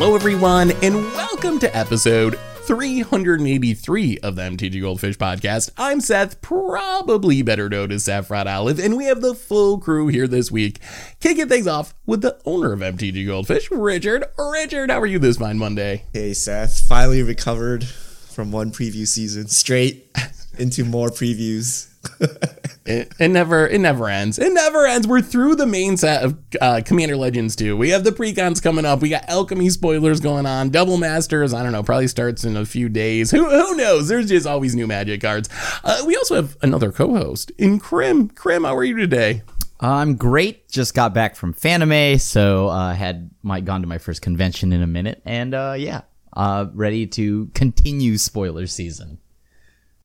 Hello, everyone, and welcome to episode 383 of the MTG Goldfish podcast. I'm Seth, probably better known as Saffron Olive, and we have the full crew here this week, kicking things off with the owner of MTG Goldfish, Richard. Richard, how are you this fine Monday? Hey, Seth. Finally recovered from one preview season straight into more previews. It, it, never it never ends. It never ends. We're through the main set of uh, Commander Legends 2. We have the precons coming up. We got alchemy spoilers going on. Double Masters, I don't know, probably starts in a few days. Who who knows? There's just always new magic cards. Uh, we also have another co-host in Krim. Krim, how are you today? I'm great. Just got back from Fanime, so uh, had might gone to my first convention in a minute, and uh, yeah, uh, ready to continue spoiler season.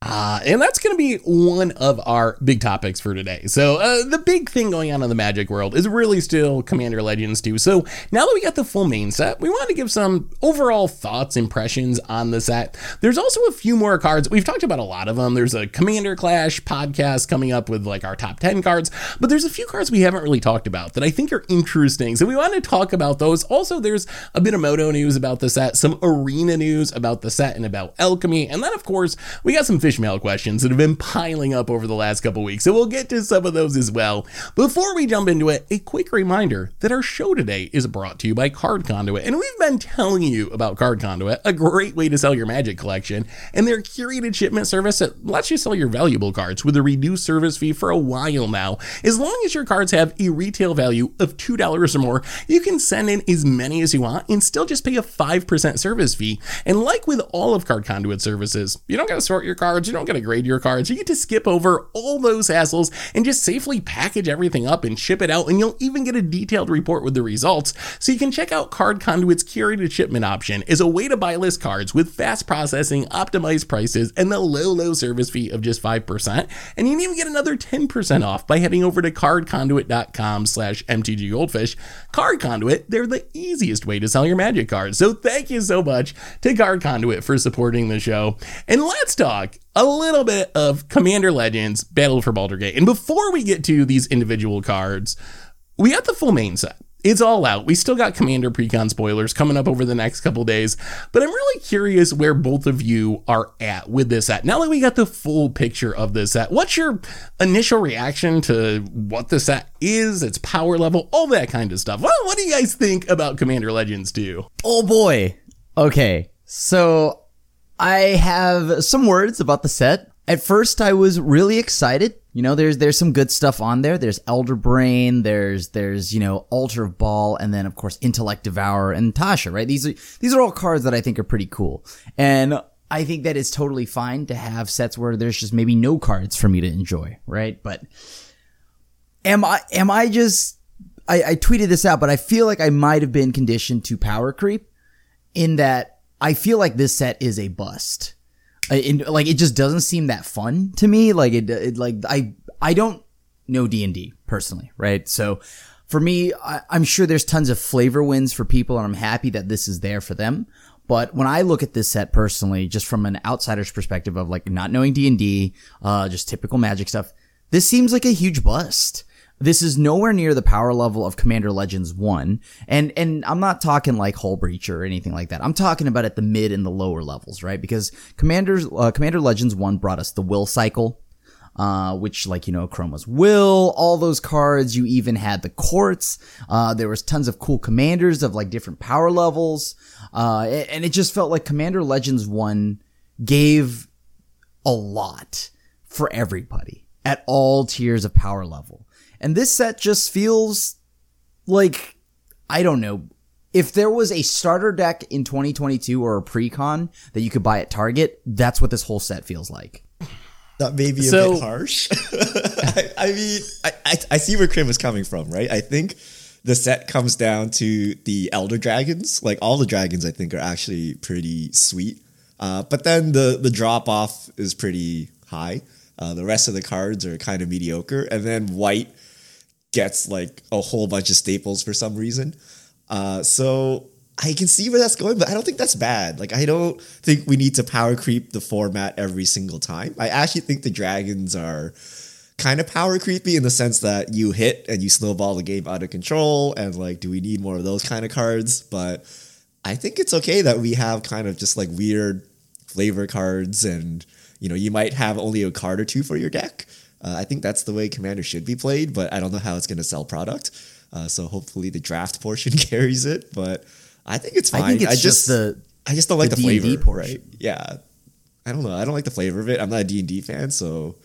Uh, and that's going to be one of our big topics for today. So, uh, the big thing going on in the Magic world is really still Commander Legends 2. So, now that we got the full main set, we want to give some overall thoughts, impressions on the set. There's also a few more cards. We've talked about a lot of them. There's a Commander Clash podcast coming up with like our top 10 cards, but there's a few cards we haven't really talked about that I think are interesting. So, we want to talk about those. Also, there's a bit of Moto news about the set, some arena news about the set and about alchemy. And then, of course, we got some fish mail questions that have been piling up over the last couple weeks, so we'll get to some of those as well. Before we jump into it, a quick reminder that our show today is brought to you by Card Conduit, and we've been telling you about Card Conduit, a great way to sell your magic collection, and their curated shipment service that lets you sell your valuable cards with a reduced service fee for a while now. As long as your cards have a retail value of $2 or more, you can send in as many as you want and still just pay a 5% service fee. And like with all of Card Conduit services, you don't got to sort your cards cards. You don't get to grade your cards. You get to skip over all those hassles and just safely package everything up and ship it out. And you'll even get a detailed report with the results. So you can check out Card Conduit's curated shipment option as a way to buy list cards with fast processing, optimized prices, and the low, low service fee of just 5%. And you can even get another 10% off by heading over to cardconduit.com slash mtggoldfish. Card Conduit, they're the easiest way to sell your magic cards. So thank you so much to Card Conduit for supporting the show. And let's talk a little bit of Commander Legends Battle for Baldur's Gate. And before we get to these individual cards, we got the full main set. It's all out. We still got Commander Precon spoilers coming up over the next couple days, but I'm really curious where both of you are at with this set. Now that we got the full picture of this set, what's your initial reaction to what the set is, its power level, all that kind of stuff? What, what do you guys think about Commander Legends 2? Oh boy. Okay. So I have some words about the set. At first, I was really excited. You know, there's there's some good stuff on there. There's Elder Brain. There's there's you know Altar of Bhaal, and then of course Intellect Devourer and Tasha. Right? These are these are all cards that I think are pretty cool, and I think that it's totally fine to have sets where there's just maybe no cards for me to enjoy. Right? But am I am I just I, I tweeted this out, but I feel like I might have been conditioned to power creep in that I feel like this set is a bust. In, like it just doesn't seem that fun to me. Like it, it like I I don't know D and D personally, right? So for me, I, I'm sure there's tons of flavor wins for people, and I'm happy that this is there for them. But when I look at this set personally, just from an outsider's perspective of like not knowing D and D, uh, just typical Magic stuff, this seems like a huge bust. This is nowhere near the power level of Commander Legends 1. And, and I'm not talking like Hull Breach or anything like that. I'm talking about at the mid and the lower levels, right? Because Commander's, uh, Commander Legends 1 brought us the will cycle. Uh, which like, you know, Chroma's Will, all those cards. You even had the courts. Uh, there was tons of cool commanders of like different power levels. Uh, and it just felt like Commander Legends 1 gave a lot for everybody at all tiers of power level. And this set just feels like, I don't know, if there was a starter deck in 2022 or a pre-con that you could buy at Target, that's what this whole set feels like. That may be a so, bit harsh. I, I, mean, I, I, I see where Krim is coming from, right? I think the set comes down to the Elder Dragons. Like all the dragons, I think are actually pretty sweet. Uh, but then the the drop off is pretty high. Uh, the rest of the cards are kind of mediocre, and then white gets like a whole bunch of staples for some reason. Uh, so I can see where that's going, but I don't think that's bad. Like, I don't think we need to power creep the format every single time. I actually think the dragons are kind of power creepy in the sense that you hit and you snowball the game out of control. And like, do we need more of those kind of cards? But I think it's okay that we have kind of just like weird flavor cards and you know you might have only a card or two for your deck. Uh, I think that's the way Commander should be played, but I don't know how it's going to sell product. Uh, so hopefully the draft portion carries it, but I think it's fine. I think it's I just, the I just don't like the, the flavor, D&D portion. right? Yeah, I don't know. I don't like the flavor of it. I'm not a D and D fan, so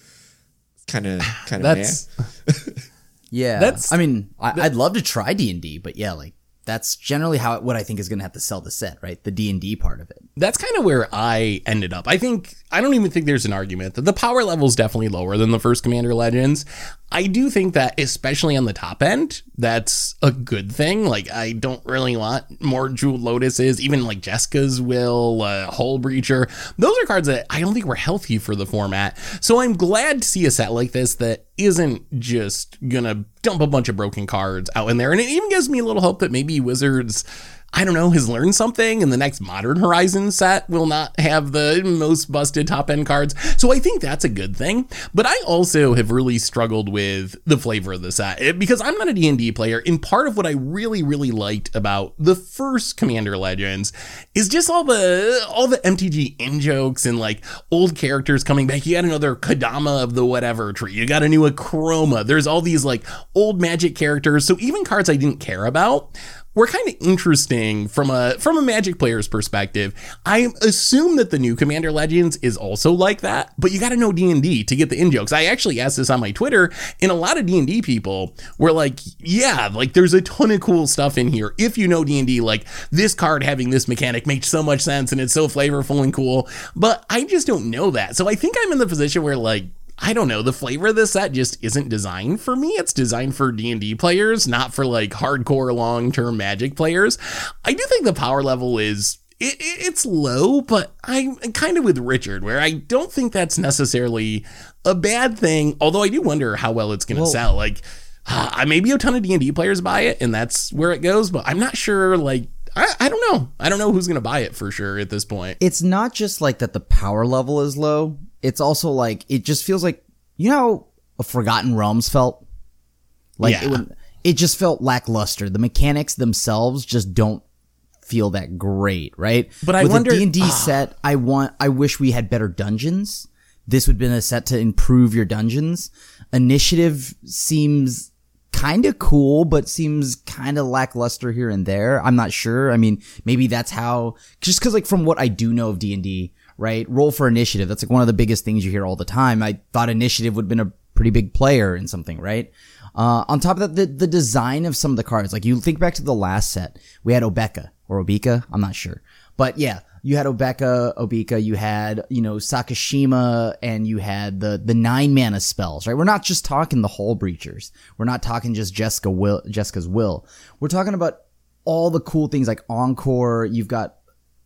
kind of kind of That's yeah. That's- I mean, I, I'd love to try D and D, but yeah, like that's generally how what I think is going to have to sell the set, right? The D and D part of it. that's kind of where I ended up. I think I don't even think there's an argument that the power level is definitely lower than the first Commander Legends. I do think that especially on the top end, that's a good thing. Like I don't really want more Jewel Lotuses, even like Jessica's Will, uh, Hull Breacher. Those are cards that I don't think were healthy for the format. So I'm glad to see a set like this that isn't just gonna dump a bunch of broken cards out in there. And it even gives me a little hope that maybe Wizards I don't know, has learned something and the next Modern Horizon set will not have the most busted top end cards. So I think that's a good thing. But I also have really struggled with the flavor of the set because I'm not a D&D player. And part of what I really, really liked about the first Commander Legends is just all the, all the MTG in jokes and like old characters coming back. You got another Kodama of the whatever tree. You got a new Akroma. There's all these like old magic characters. So even cards I didn't care about were kind of interesting from a from a magic player's perspective. I assume that the new commander legends is also like that but you got to know d&d to get the in jokes. I actually asked this on my twitter and a lot of d&d people were like yeah like there's a ton of cool stuff in here. If you know d&d like this card having this mechanic makes so much sense and it's so flavorful and cool but i just don't know that. So i think i'm in the position where like I don't know. The flavor of this set just isn't designed for me. It's designed for D and D players, not for like hardcore long-term Magic players. I do think the power level is it, it- it's low, but I'm kind of with Richard, where I don't think that's necessarily a bad thing. Although I do wonder how well it's going to Well- sell. Like, uh, maybe a ton of D and D players buy it, and that's where it goes. But I'm not sure. Like, I, I don't know. I don't know who's going to buy it for sure at this point. It's not just like that the power level is low. It's also like it just feels like you know a Forgotten Realms felt. Like Yeah. it would, it just felt lackluster. The mechanics themselves just don't feel that great, right? But I With wonder- D&D ah. set, I want I wish we had better dungeons. This would have been a set to improve your dungeons. Initiative seems kind of cool, but seems kind of lackluster here and there. I'm not sure. I mean, maybe that's how, just cause like from what I do know of D&D, right? Roll for initiative. That's like one of the biggest things you hear all the time. I thought initiative would have been a pretty big player in something, right? Uh, on top of that, the, the design of some of the cards, like you think back to the last set, we had Obeka or Obika, I'm not sure. But yeah, you had Obeka, Obika, you had, you know, Sakashima, and you had the, the nine mana spells, right? We're not just talking the Hull Breachers. We're not talking just Jessica Will, Jessica's Will. We're talking about all the cool things like Encore. You've got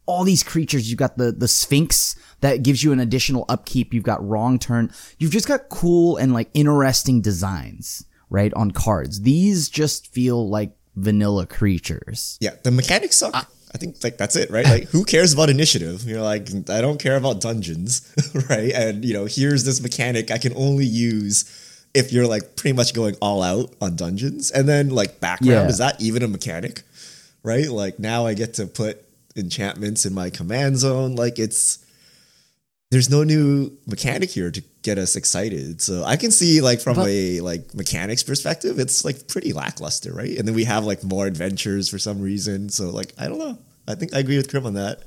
all these creatures. You've got the the Sphinx that gives you an additional upkeep. You've got Wrong Turn. You've just got cool and like interesting designs, right, on cards. These just feel like vanilla creatures. Yeah, the mechanics suck. I think like that's it, right? Like who cares about initiative? You're like, I don't care about dungeons, right? And you know, here's this mechanic I can only use if you're like pretty much going all out on dungeons. And then like background, Yeah. is that even a mechanic? Right? Like now I get to put enchantments in my command zone. Like it's there's no new mechanic here to get us excited. So I can see like from But- a like mechanics perspective, it's like pretty lackluster, right? And then we have like more adventures for some reason. So like I don't know. I think I agree with Krim on that.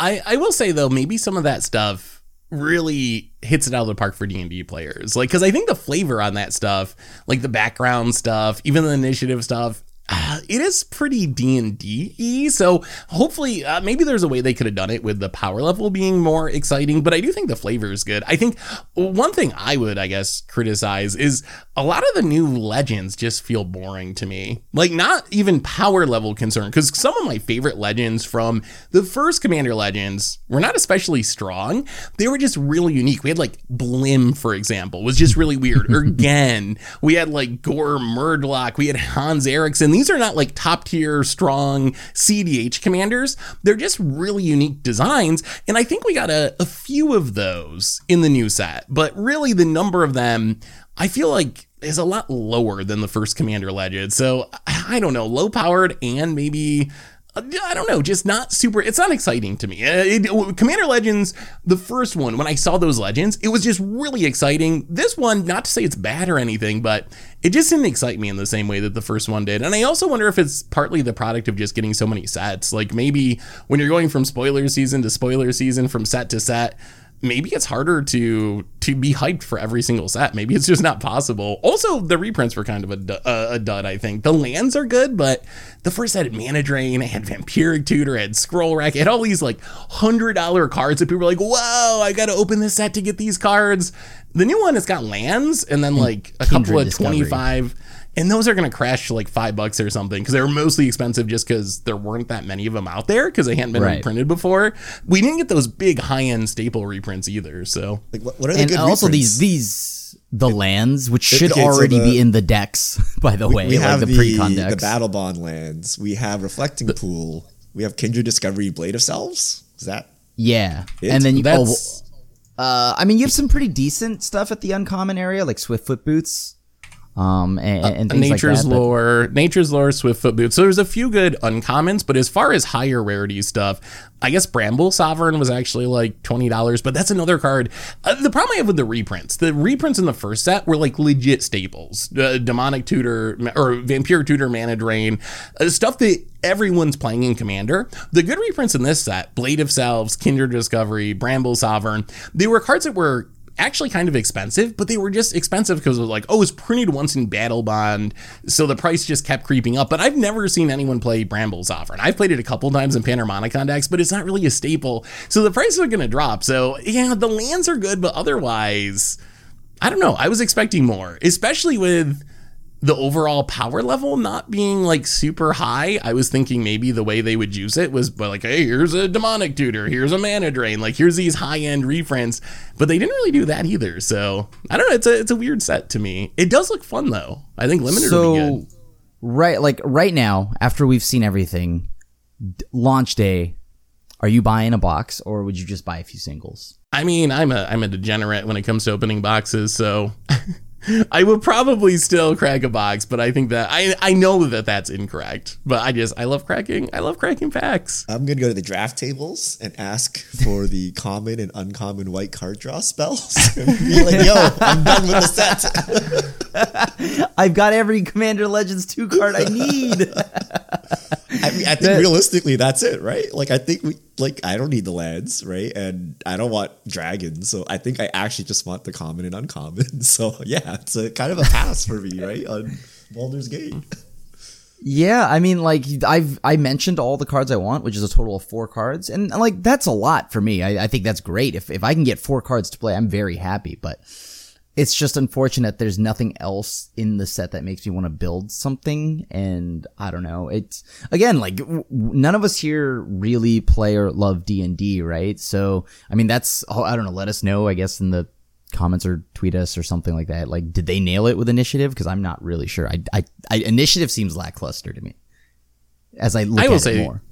I, I will say though, maybe some of that stuff really hits it out of the park for D&D players. Like cuz I think the flavor on that stuff, like the background stuff, even the initiative stuff, uh, it is pretty D&D-y. So hopefully uh, maybe there's a way they could have done it with the power level being more exciting, but I do think the flavor is good. I think one thing I would I guess criticize is a lot of the new legends just feel boring to me. Like not even power level concern cuz some of my favorite legends from the first Commander Legends were not especially strong. They were just really unique. We had like Blim, for example, was just really weird. Or Gen. We had like Gor Muldrak. We had Hans Eriksson. These are not like top tier strong CDH commanders. They're just really unique designs. And I think we got a, a few of those in the new set. But really, the number of them, I feel like is a lot lower than the first Commander Legend. So I don't know, low powered and maybe I don't know, just not super. It's not exciting to me. Uh, it, Commander Legends, the first one, when I saw those legends, it was just really exciting. This one, not to say it's bad or anything, but it just didn't excite me in the same way that the first one did. And I also wonder if it's partly the product of just getting so many sets. Like maybe when you're going from spoiler season to spoiler season, from set to set, maybe it's harder to to be hyped for every single set. Maybe it's just not possible. Also, the reprints were kind of a, a, a dud. I think the lands are good, but the first set had Mana Drain, it had Vampiric Tutor, it had Scroll Rack, it had all these like hundred dollar cards that people were like, "Whoa, I got to open this set to get these cards." The new one has got lands and then hmm. like a couple of twenty five and those are going to crash to like five bucks or something because they were mostly expensive just because there weren't that many of them out there because they hadn't been right. reprinted before. We didn't get those big high end staple reprints either. So, like, what, what, are the and also reprints? these these the lands which should okay, already so the, be in the decks. By the we, way, we have like the, the decks. the battle bond lands. We have reflecting the, pool. We have Kindred Discovery Blade of Selves. Is that yeah? It? And then you oh, uh, I mean, you have some pretty decent stuff at the uncommon area, like Swiftfoot Boots um, and, uh, and nature's like that, lore, nature's lore, Swiftfoot boots. So there's a few good uncommons, but as far as higher rarity stuff, I guess Bramble Sovereign was actually like twenty dollars, but that's another card. Uh, the problem I have with the reprints, the reprints in the first set were like legit staples, uh, Demonic Tutor or Vampire Tutor, Mana Drain, uh, stuff that everyone's playing in Commander. The good reprints in this set, Blade of Selves, Kindred Discovery, Bramble Sovereign, they were cards that were actually kind of expensive, but they were just expensive because it was like, oh, it's printed once in Battle Bond, so the price just kept creeping up. But I've never seen anyone play Bramble Sovereign. I've played it a couple times in Panharmonicon decks, but it's not really a staple, so the prices are going to drop. So yeah, the lands are good, but otherwise, I don't know. I was expecting more, especially with the overall power level not being like super high. I was thinking maybe the way they would use it was like, hey, here's a demonic tutor, here's a mana drain, like here's these high end reprints, but they didn't really do that either. So I don't know. It's a it's a weird set to me. It does look fun though. I think limited so, would be good. Right, like right now, after we've seen everything, launch day, are you buying a box or would you just buy a few singles? I mean, I'm a I'm a degenerate when it comes to opening boxes, so I would probably still crack a box, but I think that I I know that that's incorrect. But I just I love cracking. I love cracking packs. I'm gonna go to the draft tables and ask for the common and uncommon white card draw spells. be like, yo, I'm done with the set. I've got every Commander Legends two card I need. I mean, I think realistically, that's it, right? Like, I think we like I don't need the lands, right? And I don't want dragons, so I think I actually just want the common and uncommon. So yeah, it's a kind of a pass for me, right? On Baldur's Gate. Yeah, I mean, like I've I mentioned all the cards I want, which is a total of four cards, and like that's a lot for me. I, I think that's great. If if I can get four cards to play, I'm very happy. But it's just unfortunate there's nothing else in the set that makes me want to build something and i don't know it's again like w- none of us here really play or love d&d right? So i mean that's oh, i don't know let us know i guess in the comments or tweet us or something like that like did they nail it with initiative? Because i'm not really sure. I, I, I initiative seems lackluster to me as i look I will at say, it more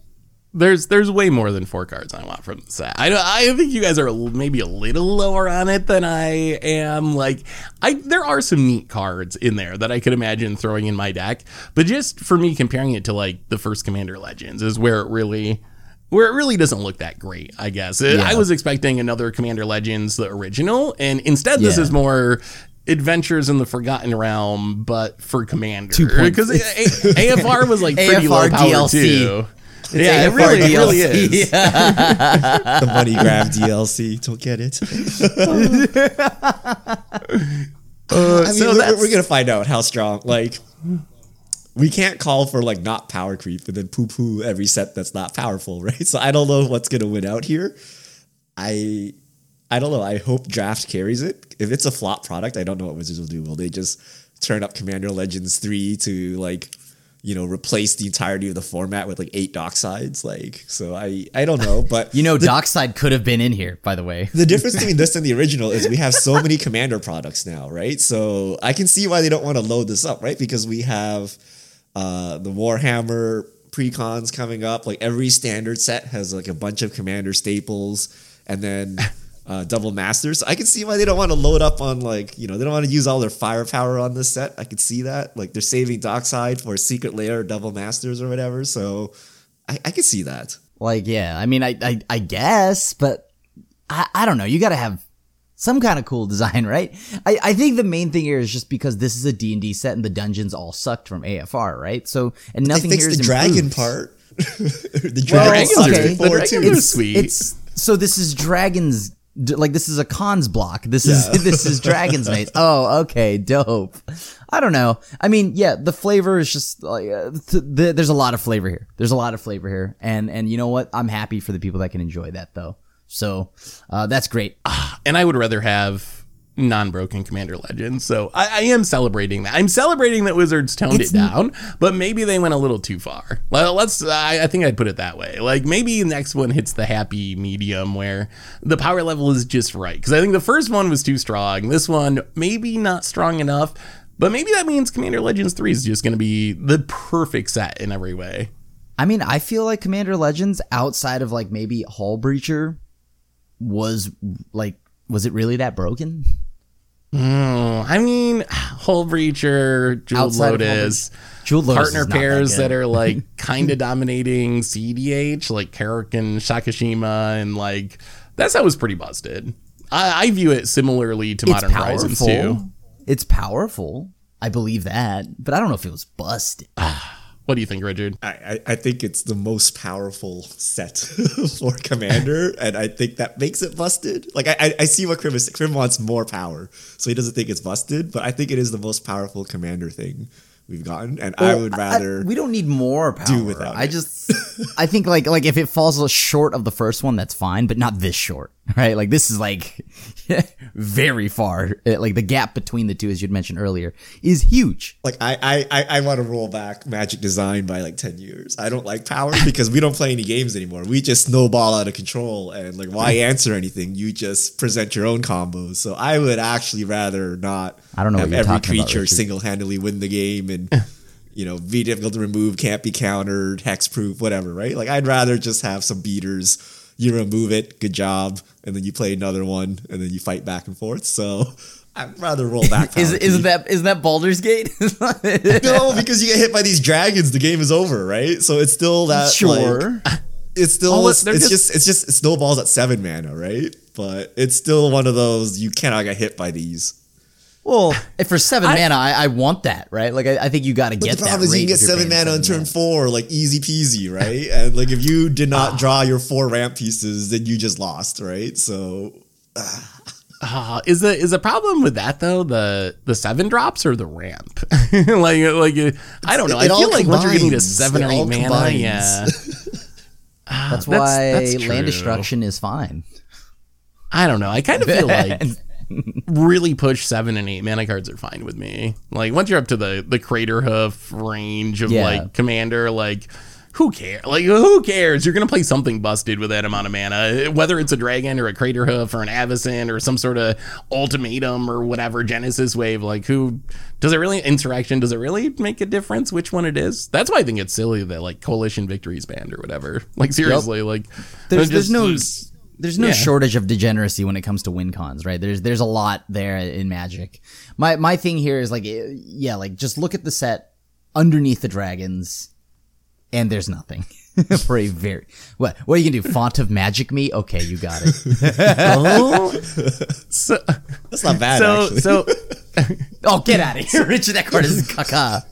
there's there's way more than four cards I want from the set. I I think you guys are maybe a little lower on it than I am. Like I there are some neat cards in there that I could imagine throwing in my deck, but just for me comparing it to like the first Commander Legends is where it really where it really doesn't look that great, I guess. Yeah. I was expecting another Commander Legends, the original, and instead this yeah. is more Adventures in the Forgotten Realm, but for Commander. Because AFR was like pretty AFR low power DLC. too. It's yeah, it really, it really is. the money grab DLC. Don't get it. uh, I mean, so we're, we're, gonna find out how strong. Like, we can't call for like not power creep and then poo poo every set that's not powerful, right? So I don't know what's gonna win out here. I I don't know. I hope draft carries it. If it's a flop product, I don't know what Wizards will do. Will they just turn up Commander Legends three to like you know replace the entirety of the format with like eight docksides like so i i don't know but you know the, dockside could have been in here by the way. The difference between this and the original is we have so many commander products now right? So i can see why they don't want to load this up right? Because we have uh the warhammer precons coming up like every standard set has like a bunch of commander staples and then uh, double masters. I can see why they don't want to load up on like you know they don't want to use all their firepower on this set. I could see that like they're saving dockside for a Secret Lair double masters or whatever. So I, I can see that. Like, yeah, I mean, I, I, I guess, but I, I don't know. You got to have some kind of cool design, right? I, I think the main thing here is just because this is a D&D set and the dungeons all sucked from AFR, right? So, and nothing here is dragon improved. part. the Well, dragons okay. are The dragons too. are sweet. It's so this is dragons. Like this is a Khans block. This is Yeah. this is dragons maze. Oh, okay, dope. I don't know. I mean, yeah, the flavor is just like uh, th- th- there's a lot of flavor here. There's a lot of flavor here, and and you know what? I'm happy for the people that can enjoy that though. So uh, that's great. and I would rather have non-broken Commander Legends. So I, I am celebrating that. I'm celebrating that Wizards toned It's it down, but maybe they went a little too far. Well, let's. I, I think I'd put it that way. Like maybe the next one hits the happy medium where the power level is just right. Because I think the first one was too strong. This one maybe not strong enough. But maybe that means Commander Legends 3 is just going to be the perfect set in every way. I mean, I feel like Commander Legends outside of like maybe Hull Breacher was like was it really that broken? Oh, I mean, Hull Breacher, Jewel Outside Lotus, Jewel Lotus partner not that pairs that, are like kind of dominating CDH, like Karok and Shakashima, and like that's that was pretty busted. I, I view it similarly to Modern Horizons too. It's powerful. I believe that, but I don't know if it was busted. Ah, What do you think, Richard? I, I, I think it's the most powerful set for Commander, and I think that makes it busted. Like I, I, I see what Krim is. Krim wants more power, so he doesn't think it's busted. But I think it is the most powerful Commander thing we've gotten, and I would rather. we don't need more power. without I it. just, I think like like if it falls short of the first one, that's fine, but not this short, right? Like this is like very far. Like the gap between the two, as you'd mentioned earlier, is huge. like I, I, I, I want to roll back Magic Design by like ten years. I don't like power because we don't play any games anymore. We just snowball out of control, and like why answer anything? You just present your own combos. So I would actually rather not. I don't know have every creature single handedly win the game and. You know, be difficult to remove, can't be countered, hexproof, whatever, right? Like, I'd rather just have some beaters. You remove it, good job, and then you play another one, and then you fight back and forth. So, I'd rather roll back. Is isn't that isn't that Baldur's Gate? no, because you get hit by these dragons, the game is over, right? So it's still that sure. like, it's still Oh, it's, it's just- just, it's just it snowballs at seven mana, right? But it's still one of those you cannot get hit by these. Well, if for seven mana, I, I want that, right? Like I, I think you got to But get the that. problem is you can get seven paying mana on turn mana. four, like easy peasy, right? and like if you did not draw your four ramp pieces, then you just lost, right? So Uh, is the is the problem with that though the the seven drops or the ramp? like like uh, I don't know. it I feel like once you're getting to seven It or eight all mana, combines. yeah. Ah, That's why that's land destruction is fine. I don't know. I kind of feel like really push seven and eight mana cards are fine with me. Like once you're up to the the crater hoof range of Yeah. like commander, like who cares? Like who cares? You're gonna play something busted with that amount of mana, whether it's a dragon or a crater hoof or an avacyn or some sort of ultimatum or whatever Genesis wave. Like who does it really insurrection? Does it really make a difference which one it is? That's why I think it's silly that like coalition victories banned or whatever. Like seriously, like There's just- there's no there's no yeah. shortage of degeneracy when it comes to win cons, right? There's there's a lot there in Magic. My my thing here is like eh, yeah, like just look at the set underneath the dragons, and there's nothing. For a very what what are you gonna do? Font of magic me? Okay, you got it. oh, so that's not bad so actually. so. Oh, get out of here, Richard. That card is caca.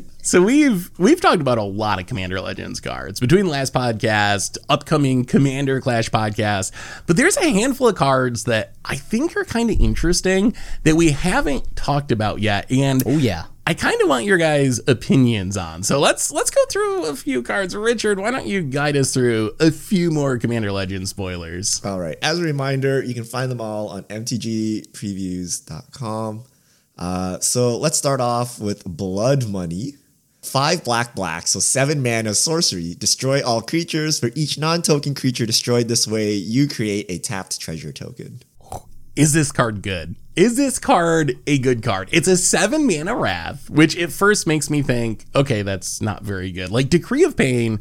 So we've we've talked about a lot of Commander Legends cards between the last podcast, upcoming Commander Clash podcast, but there's a handful of cards that I think are kind of interesting that we haven't talked about yet, and Oh yeah. I kind of want your guys' opinions on. So let's let's go through a few cards. Richard, why don't you guide us through a few more Commander Legends spoilers? All right. As a reminder, you can find them all on mtgpreviews.com. Uh, so let's start off with Blood Money. Five black black, so seven mana sorcery. Destroy all creatures. For each non token creature destroyed this way, you create a tapped treasure token. is this card good? Is this card a good card? It's a seven mana wrath, which at first makes me think, okay, that's not very good. Like Decree of Pain,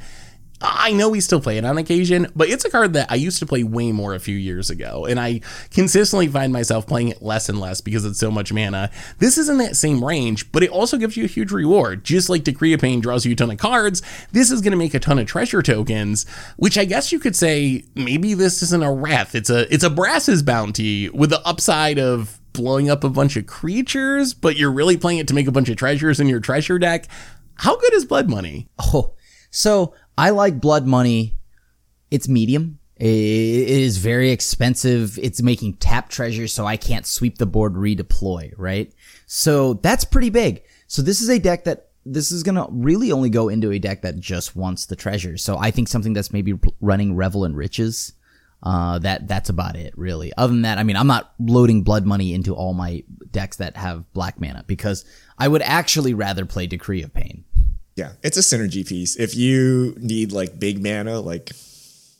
I know we still play it on occasion, but it's a card that I used to play way more a few years ago, and I consistently find myself playing it less and less because it's so much mana. This is in that same range, but it also gives you a huge reward. Just like Decree of Pain draws you a ton of cards, this is going to make a ton of treasure tokens, which I guess you could say maybe this isn't a wrath. It's a it's a Brass's bounty with the upside of blowing up a bunch of creatures, but you're really playing it to make a bunch of treasures in your treasure deck. How good is Blood Money? Oh, so I like Blood Money. It's medium. It is very expensive. It's making tap treasures, so I can't sweep the board, redeploy, right? So that's pretty big. So this is a deck that this is gonna really only go into a deck that just wants the treasures. So I think something that's maybe running Revel in Riches. Uh, that that's about it, really. Other than that, I mean, I'm not loading blood money into all my decks that have black mana because I would actually rather play Decree of Pain. Yeah, it's a synergy piece. If you need like big mana, like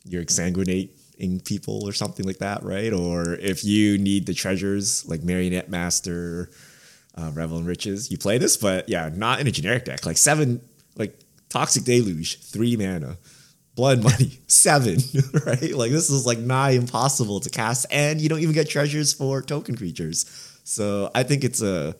you're exsanguinating people or something like that, right? Or if you need the treasures like Marionette Master, uh, Revel in Riches, you play this, but yeah, not in a generic deck. Like seven, like Toxic Deluge, three mana. Blood Money, seven, right? Like this is like nigh impossible to cast, and you don't even get treasures for token creatures. So I think it's a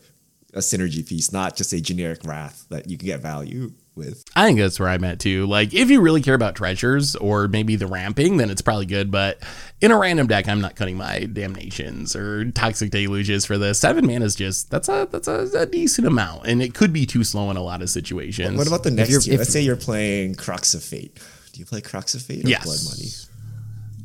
a synergy piece, not just a generic wrath that you can get value with. I think that's where I'm at too. Like, if you really care about treasures or maybe the ramping, then it's probably good. But in a random deck, I'm not cutting my damnations or toxic deluges for this. Seven mana is just that's a that's a, a, decent amount, and it could be too slow in a lot of situations. What about the next year? Let's say you're playing Crux of Fate. Do you play Crux of Fate or yes. Blood Money?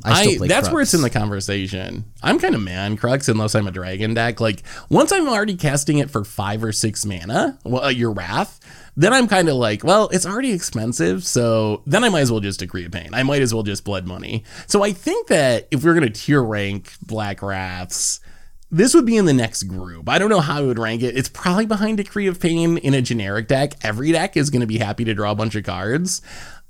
I, I that's Crux. where it's in the conversation. I'm kind of man Crux unless I'm a dragon deck. Like once I'm already casting it for five or six mana, well, uh, your wrath, then I'm kind of like, well, it's already expensive, so then I might as well just Decree of Pain. I might as well just blood money. So I think that if we're gonna tier rank Black Wraths, this would be in the next group. I don't know how I would rank it. It's probably behind Decree of Pain in a generic deck. Every deck is going to be happy to draw a bunch of cards.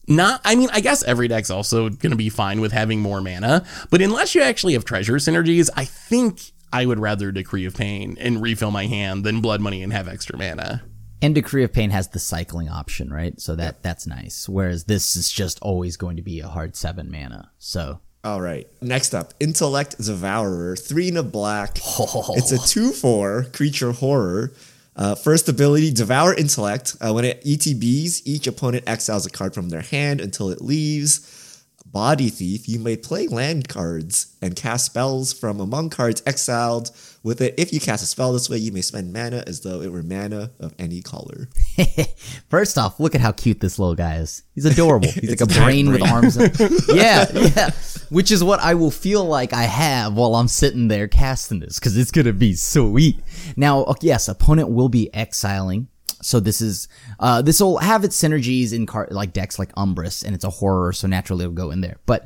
Not, I mean, I guess every deck's also going to be fine with having more mana, but unless you actually have treasure synergies, I think I would rather Decree of Pain and refill my hand than Blood Money and have extra mana. And Decree of Pain has the cycling option, right? So that that's nice. Whereas this is just always going to be a hard seven mana. So all right. Next up, Intellect Devourer, three in a black. Oh. It's a two four creature horror. Uh, first ability, Devour Intellect. Uh, when it ETBs, each opponent exiles a card from their hand until it leaves. Body Thief, you may play land cards and cast spells from among cards exiled with it. If you cast a spell this way, you may spend mana as though it were mana of any color. First off, look at how cute this little guy is. He's adorable. He's like a brain, brain, with arms. And, yeah, yeah. Which is what I will feel like I have while I'm sitting there casting this, because it's gonna be sweet. Now, yes, opponent will be exiling so this is uh, this will have its synergies in car- like decks like Umbris, and it's a horror, so naturally it'll go in there. But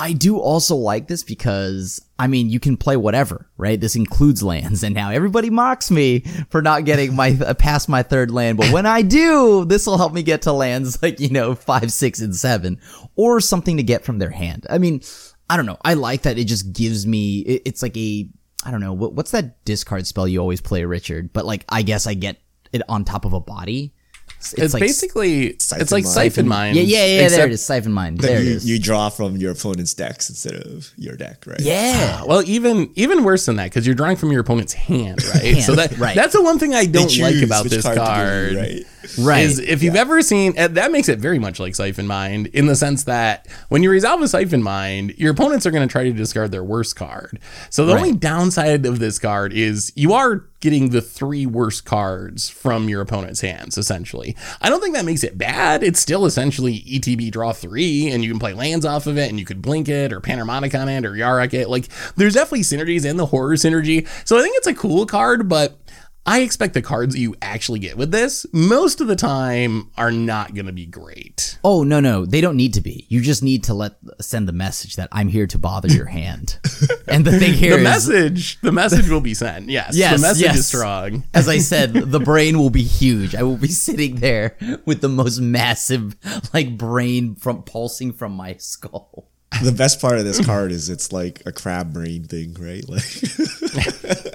I do also like this because I mean you can play whatever, right? This includes lands, and now everybody mocks me for not getting my past my third land, but when I do, this will help me get to lands like you know five, six, and seven, or something to get from their hand. I mean, I don't know. I like that it just gives me. It, it's like a I don't know what, what's that discard spell you always play, Richard? But like I guess I get it on top of a body. It's, it's like basically it's like Siphon Mind. Yeah, yeah, yeah. There it is, Siphon Mind. There you, it is. You draw from your opponent's decks instead of your deck, right? Yeah. Ah, well, even even worse than that because you're drawing from your opponent's hand, right? hand, so that right. that's the one thing I don't like about this card. card right. Right. Is if you've yeah. ever seen that makes it very much like Siphon Mind in the sense that when you resolve a Siphon Mind, your opponents are going to try to discard their worst card. So the right. only downside of this card is you are getting the three worst cards from your opponent's hands, essentially. I don't think that makes it bad. It's still essentially ETB draw three, and you can play lands off of it, and you could blink it, or Panharmonicon on it, or Yarok it. Like, there's definitely synergies in the horror synergy. So I think it's a cool card, but I expect the cards you actually get with this most of the time are not going to be great. Oh no no, they don't need to be. You just need to let send the message that I'm here to bother your hand. and the thing here the is, message the message will be sent. Yes, yes the message yes. is strong. As I said, the brain will be huge. I will be sitting there with the most massive like brain from pulsing from my skull the best part of this card is it's like a crab brain thing, right? Like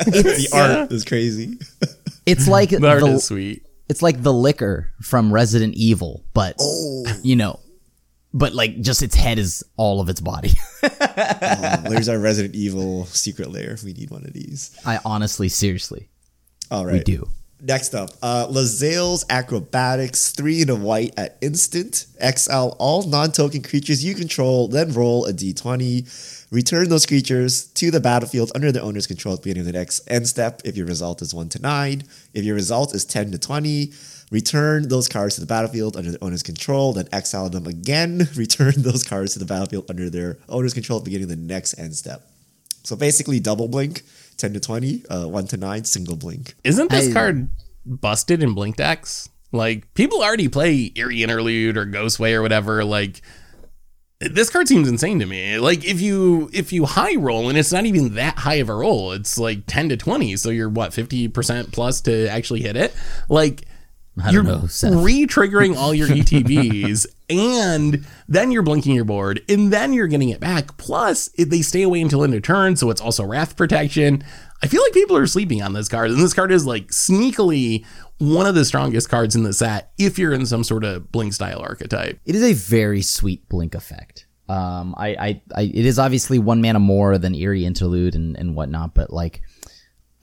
the art is crazy. It's like the art the, is sweet. It's like the Licker from Resident Evil, but oh. you know, but like just its head is all of its body. oh, there's our Resident Evil Secret Lair. If we need one of these. I honestly, seriously, all right, we do. Next up, uh, Lae'zel's Acrobatics, three in a white at instant. Exile all non token creatures you control, then roll a d20. Return those creatures to the battlefield under their owner's control at the beginning of the next end step if your result is 1 to 9. If your result is 10 to 20, return those cards to the battlefield under their owner's control, then exile them again. Return those cards to the battlefield under their owner's control at the beginning of the next end step. So basically, double blink 10 to 20, uh, 1 to 9, single blink. Isn't this I, card busted in blink decks? Like, people already play Eerie Interlude or Ghostway or whatever. Like, this card seems insane to me. Like if you if you high roll and it's not even that high of a roll, it's like 10 to 20, so you're what 50% plus to actually hit it. Like you're re-triggering all your ETBs, and then you're blinking your board, and then you're getting it back. Plus, they stay away until end of turn, so it's also wrath protection. I feel like people are sleeping on this card, and this card is like sneakily one of the strongest cards in the set if you're in some sort of blink style archetype. It is a very sweet blink effect. Um, I, I, I, it is obviously one mana more than Eerie Interlude and, and whatnot, but like,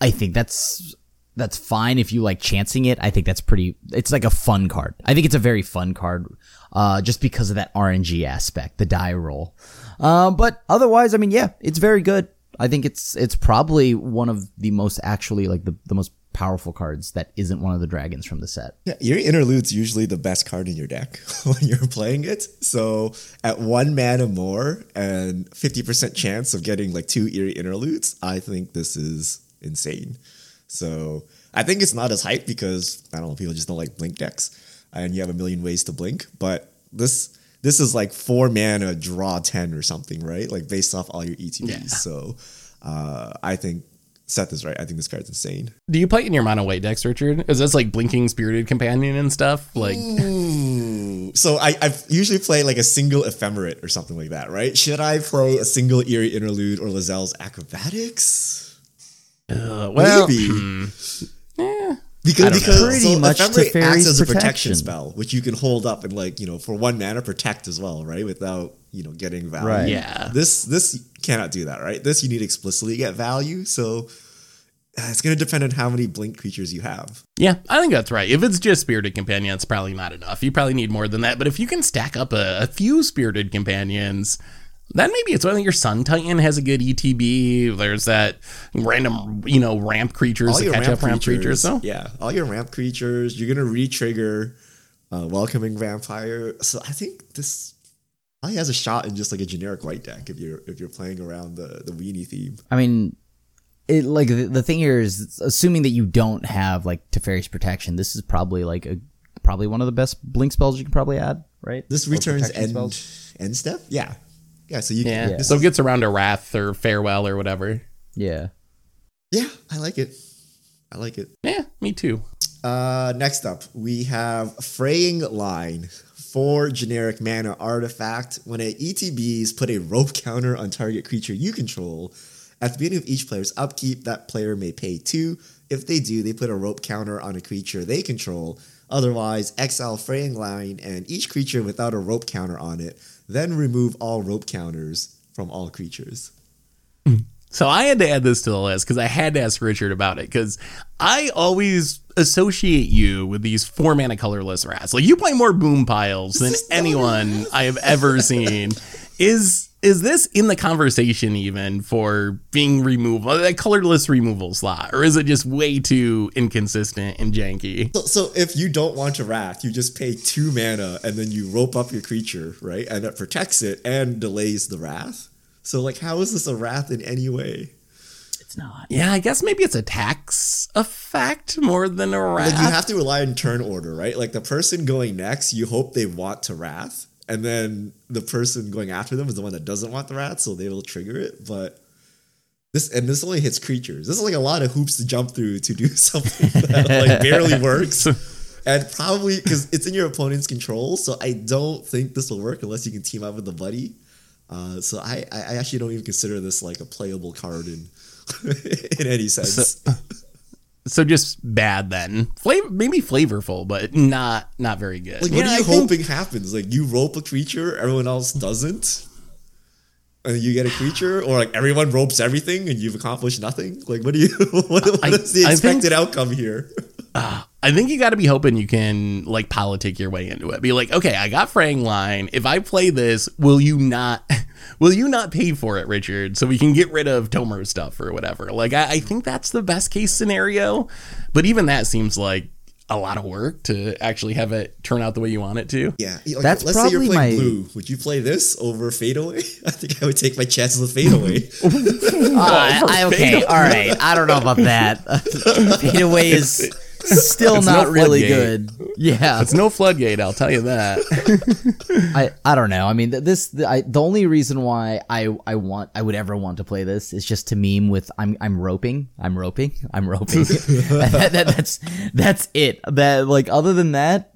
I think that's that's fine if you like chancing it. I think that's pretty. It's like a fun card. I think it's a very fun card, uh, just because of that RNG aspect, the die roll. Uh, but otherwise, I mean, yeah, it's very good. I think it's it's probably one of the most actually like the the most powerful cards that isn't one of the dragons from the set. Yeah, Eerie Interlude's usually the best card in your deck when you're playing it. So at one mana more and 50% chance of getting like two eerie interludes, I think this is insane. So I think it's not as hype because I don't know, people just don't like blink decks, and you have a million ways to blink. But this this is like four mana draw ten or something, right? Like based off all your ETBs. Yeah. So uh, I think Seth is right. I think this card's insane. Do you play in your mono white decks, Richard? Is this like blinking spirited companion and stuff? Like, Ooh. so I I usually play like a single ephemerate or something like that, right? Should I play a single eerie interlude or Lae'zel's acrobatics? Uh, well, maybe. Hmm. Yeah. Because, because pretty so much acts as a protection spell, which you can hold up and like you know for one mana protect as well, right? Without you know getting value. Right. Yeah. This this cannot do that, right? This you need explicitly get value. So uh, it's going to depend on how many blink creatures you have. Yeah, I think that's right. If it's just spirited companion, it's probably not enough. You probably need more than that. But if you can stack up a, a few spirited companions, then maybe it's whether your Sun Titan has a good ETB. There's that random, you know, ramp creatures that catch ramp up ramp creatures. So yeah, all your ramp creatures, you're gonna re-trigger uh, welcoming vampire. So I think this probably has a shot in just like a generic white deck if you're if you're playing around the the weenie theme. I mean, it like the, the thing here is assuming that you don't have like Teferi's protection. This is probably like a probably one of the best blink spells you can probably add. Right. This returns end spells. end step. Yeah. Yeah, so you yeah. Can, so it gets around a wrath or farewell or whatever. Yeah. Yeah, I like it. I like it. Yeah, me too. Uh, next up, we have Fraying Line. Four generic mana artifact. When an ETBs put a rope counter on target creature you control, at the beginning of each player's upkeep, that player may pay two. If they do, they put a rope counter on a creature they control. Otherwise, exile Fraying Line and each creature without a rope counter on it then remove all rope counters from all creatures. So I had to add this to the list because I had to ask Richard about it because I always associate you with these four mana colorless rats. Like you play more boom piles than anyone I have ever seen. Is is this in the conversation even for being removed uh, a colorless removal slot or is it just way too inconsistent and janky? So, so, if you don't want a wrath you just pay two mana and then you rope up your creature right and it protects it and delays the wrath? So like how is this a wrath in any way? It's not. Yeah i guess maybe it's a tax effect more than a wrath like you have to rely on turn order right? Like the person going next you hope they want to wrath and then the person going after them is the one that doesn't want the rat, so they will trigger it. But this and this only hits creatures. This is like a lot of hoops to jump through to do something that like barely works. And probably because it's in your opponent's control, so I don't think this will work unless you can team up with the buddy. Uh, so I, I actually don't even consider this like a playable card in in any sense. So, so just bad then. Flavor, maybe flavorful, but not not very good. Like, what yeah, are you I hoping think, happens? Like, you rope a creature, everyone else doesn't, and you get a creature, or like everyone ropes everything and you've accomplished nothing. Like, what do you? what, what I, is the expected think, outcome here? Uh, I think you got to be hoping you can like politic your way into it. Be like, okay, I got Fraying Line. If I play this, will you not? will you not pay for it, Richard? So we can get rid of Tomer stuff or whatever. Like, I, I think that's the best case scenario. But even that seems like a lot of work to actually have it turn out the way you want it to. Yeah, like, that's let's probably say you're playing my... blue. Would you play this over Fadeaway? I think I would take my chances with Fadeaway. uh, I, okay, all right. I don't know about that. Fadeaway is still it's not no really good. Yeah, it's no floodgate. I'll tell you that. I I don't know. I mean, this the, I, the only reason why I I want I would ever want to play this is just to meme with I'm I'm roping I'm roping I'm roping. that, that, that's that's it. That like other than that,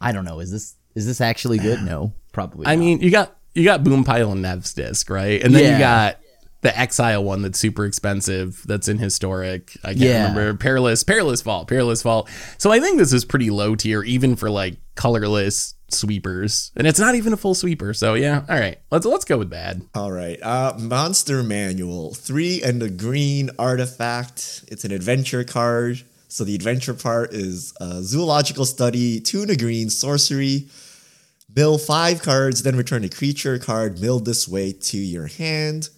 I don't know. Is this is this actually good? No, probably. I not. mean, you got you got Boompile and Nev's disc, right? And then yeah. you got the exile one that's super expensive that's in historic. I can't yeah. remember. Perilous perilous Vault, perilous Vault. so i think this is pretty low tier even for like colorless sweepers. And it's not even a full sweeper so yeah. All right let's let's go with bad. All right uh monster manual. Three and a green artifact. It's an adventure card. So the adventure part is a zoological study two and a green sorcery. Mill five cards then return a creature card milled this way to your hand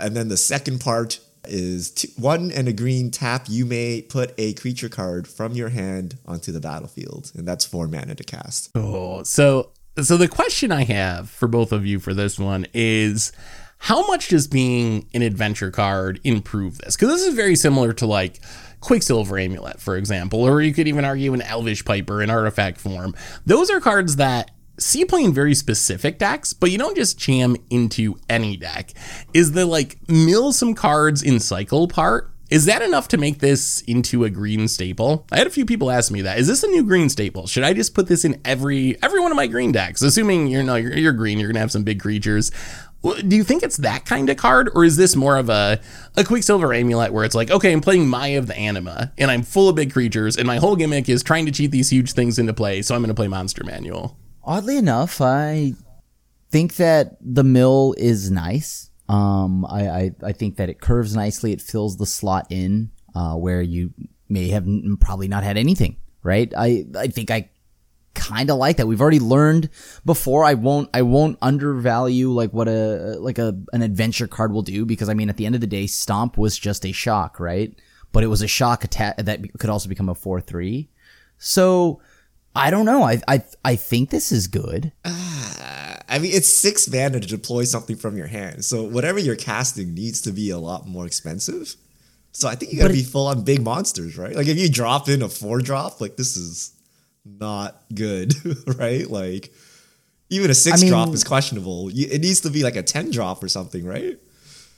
and then the second part is one and a green tap. You may put a creature card from your hand onto the battlefield, and that's four mana to cast. Oh, so so the question I have for both of you for this one is how much does being an adventure card improve this? Because this is very similar to like Quicksilver Amulet, for example, or you could even argue an Elvish Piper in artifact form. Those are cards that see playing very specific decks, but you don't just jam into any deck. Is the like mill some cards in cycle part? Is that enough to make this into a green staple? I had a few people ask me that. Is this a new green staple? Should I just put this in every every one of my green decks? Assuming you're no you're, you're green, you're gonna have some big creatures. Do you think it's that kind of card, or is this more of a a Quicksilver Amulet where it's like, okay, I'm playing Mayael the Anima, and I'm full of big creatures, and my whole gimmick is trying to cheat these huge things into play, so I'm to play Monster Manual oddly enough, I think that the mill is nice. Um, I, I, I think that it curves nicely. It fills the slot in uh, where you may have n- probably not had anything. Right? I I think I kind of like that. We've already learned before. I won't I won't undervalue like what a like a an adventure card will do because I mean at the end of the day, Stomp was just a shock, right? But it was a shock attack that could also become a four three. So I don't know. I I I think this is good. Uh, I mean, it's six mana to deploy something from your hand, so whatever you're casting needs to be a lot more expensive. So I think you gotta be full on big monsters, right? Like if you drop in a four drop, like this is not good, right? Like even a six I mean, drop is questionable. It needs to be like a ten drop or something, right?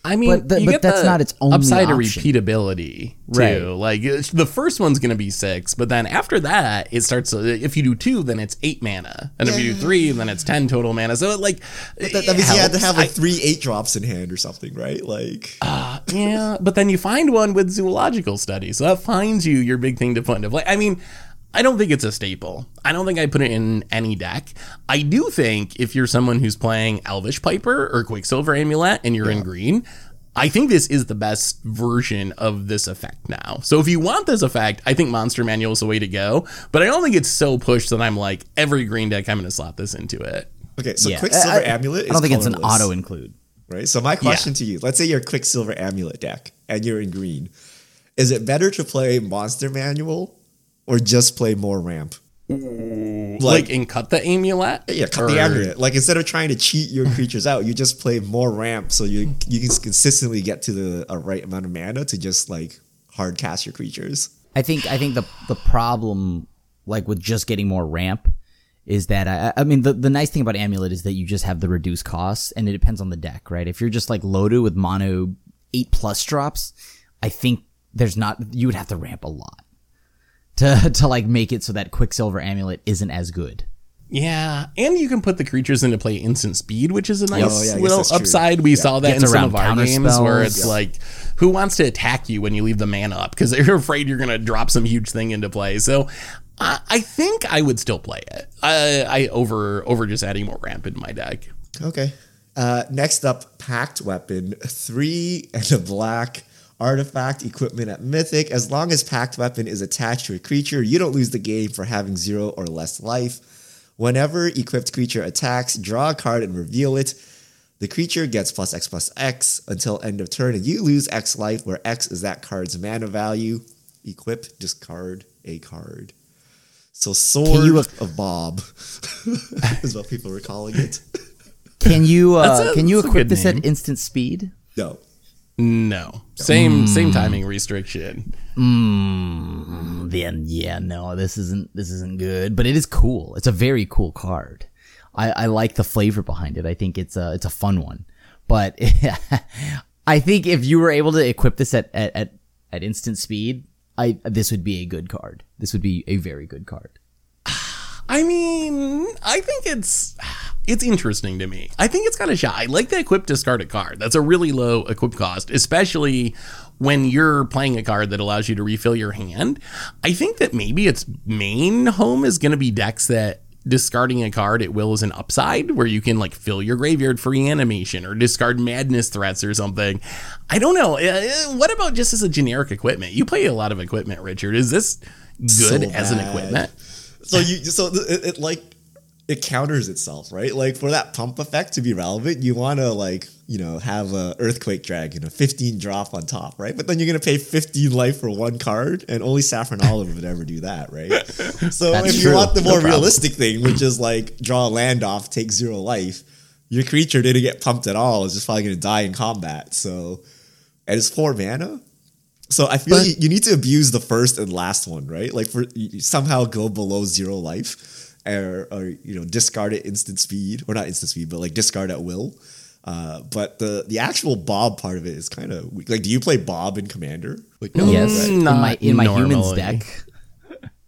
I mean, but, the, but that's not its only upside option. of repeatability too. Right. Like the first one's going to be six, but then after that, it starts. If you do two, then it's eight mana, and yeah. if you do three, then it's ten total mana. So it, like that, that, means helps. you had to have like three eight drops in hand or something, right? Like, uh, yeah. But then you find one with zoological study, so that finds you your big thing to put into play. I mean. I don't think it's a staple. I don't think I put it in any deck. I do think if you're someone who's playing Elvish Piper or Quicksilver Amulet and you're yeah. in green, I think this is the best version of this effect now. So if you want this effect, I think Monster Manual is the way to go. But I don't think it's so pushed that I'm like every green deck I'm going to slot this into it. Okay, so yeah. Quicksilver I, Amulet. I don't think colorless, it's an auto include. Right. So my question yeah. to you: Let's say you're Quicksilver Amulet deck and you're in green. Is it better to play Monster Manual or just play more ramp. Like, like and cut the amulet. Yeah, cut or? the amulet. Like instead of trying to cheat your creatures out, you just play more ramp, so you you can consistently get to the a right amount of mana to just like hard cast your creatures. I think I think the the problem like with just getting more ramp is that I, I mean the, the nice thing about amulet is that you just have the reduced costs and it depends on the deck right if you're just like loaded with mono eight plus drops i think there's not you would have to ramp a lot to to like make it so that Quicksilver amulet isn't as good. Yeah, and you can put the creatures into play instant speed, which is a nice oh, yeah, little upside. We yeah. saw that Gets in some of our games spells. where it's yeah. like, who wants to attack you when you leave the mana up because they're afraid you're going to drop some huge thing into play. So uh, I think I would still play it. I, I over over just adding more ramp in my deck. Okay. Uh, next up, Pact Weapon, three and a black artifact equipment at Mythic. As long as Pact Weapon is attached to a creature, you don't lose the game for having zero or less life. Whenever equipped creature attacks, draw a card and reveal it. The creature gets plus X plus X until end of turn, and you lose X life, where X is that card's mana value. Equip, discard a card. So Sword you, of Bob is what people were calling it. Can you uh, a, can you equip this name. at instant speed? No. No. Same mm. same timing restriction. Mm, then yeah, no, this isn't this isn't good. But it is cool. It's a very cool card. I, I like the flavor behind it. I think it's a it's a fun one. But I think if you were able to equip this at, at, at, at instant speed, I this would be a good card. This would be a very good card. I mean, I think it's it's interesting to me. I think it's got a shot. I like the equip discarded card. That's a really low equip cost, especially when you're playing a card that allows you to refill your hand. I think that maybe its main home is going to be decks that discarding a card at will is an upside where you can like fill your graveyard free animation or discard madness threats or something. I don't know. Uh, uh, what about just as a generic equipment? You play a lot of equipment, Richard. Is this good so as an equipment? So you so it, it like it counters itself, right? Like for that pump effect to be relevant, you want to like you know have a earthquake drag, dragon, a 15 drop on top, right? But then you're gonna pay 15 life for one card, and only Saffron Olive would ever do that, right? So That's if true. you want the more no realistic thing, which is like draw a land off, take zero life, your creature didn't get pumped at all. Is just probably gonna die in combat. So and it's four mana. So I feel but, you, you, need to abuse the first and last one, right? Like for somehow go below zero life, or, or you know discard at instant speed, or not instant speed, but like discard at will. Uh, but the the actual Bob part of it is kind of like. Do you play Bob in Commander? Like no, yes, right? in my in my humans deck.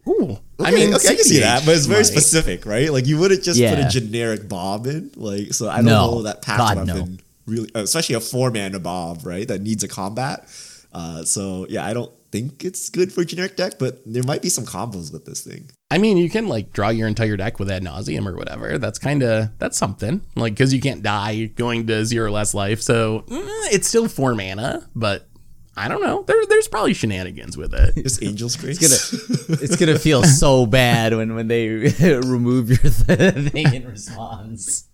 Ooh, okay, I mean, okay, I can see that, but it's very specific, right? Like you wouldn't just yeah. put a generic Bob in, like so. I don't no. know that path God, weapon no. really, especially a four mana Bob, right? That needs a combat. Uh, so yeah, I don't think it's good for generic deck, but there might be some combos with this thing. I mean, you can like draw your entire deck with ad nauseam or whatever. That's kind of that's something. Like because you can't die going to zero less life, so mm, it's still four mana, but I don't know. There, there's probably shenanigans with it. Just Angel's Grace. It's gonna, it's gonna feel so bad when when they remove your thing in response.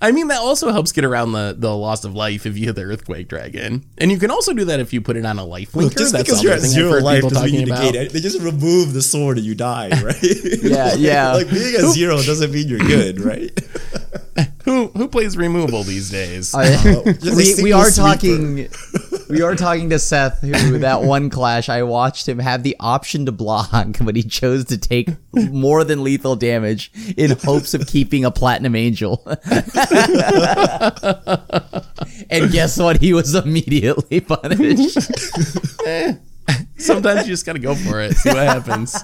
I mean, that also helps get around the, the loss of life if you hit the Earthquake Dragon. And you can also do that if you put it on a life linker. Look, just That's because you're at zero life doesn't mean you negate it. They just remove the sword and you die, right? yeah, yeah. like being at zero doesn't mean you're good, right? who who plays removal these days? Uh, we, we are talking we are talking to Seth who that one clash I watched him have the option to block but he chose to take more than lethal damage in hopes of keeping a platinum angel. and guess what? He was immediately punished. eh, sometimes you just gotta go for it. See what happens.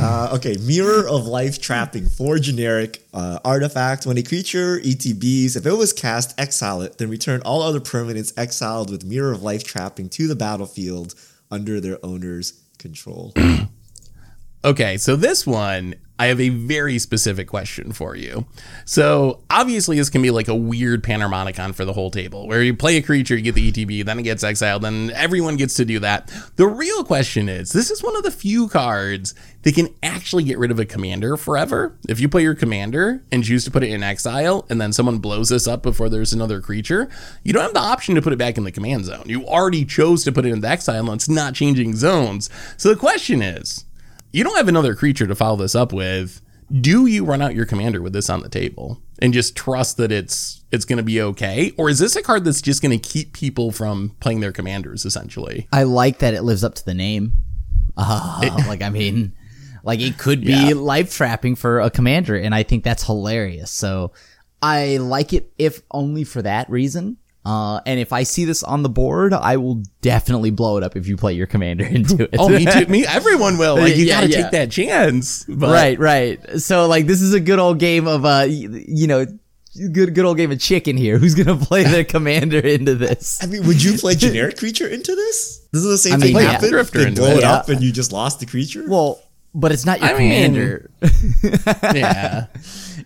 Uh, okay, Mirror of Life Trapping, four generic uh, artifact. When a creature ETBs, if it was cast, exile it, then return all other permanents exiled with Mirror of Life Trapping to the battlefield under their owner's control. okay, so this one I have a very specific question for you. So, obviously, this can be like a weird panharmonicon for the whole table, where you play a creature, you get the ETB, then it gets exiled, then everyone gets to do that. The real question is this is one of the few cards that can actually get rid of a commander forever. If you play your commander and choose to put it in exile, and then someone blows this up before there's another creature, you don't have the option to put it back in the command zone. You already chose to put it in the exile, and it's not changing zones. So, the question is, you don't have another creature to follow this up with. Do you run out your commander with this on the table and just trust that it's it's going to be okay, or is this a card that's just going to keep people from playing their commanders essentially? I like that it lives up to the name. Uh, it, like I mean, like it could be yeah. life trapping for a commander, and I think that's hilarious. So I like it if only for that reason. Uh, and if I see this on the board, I will definitely blow it up if you play your commander into it. Oh, me too. Me, everyone will. Like, you Yeah, gotta yeah. take that chance. But right, right. So like this is a good old game of uh, you know, good good old game of chicken here. Who's gonna play the commander into this? I mean, would you play generic creature into this? This is the same I thing mean, yeah. happen. Drifter They blow it, it yeah. up and you just lost the creature. Well, but it's not your I mean- commander. Yeah.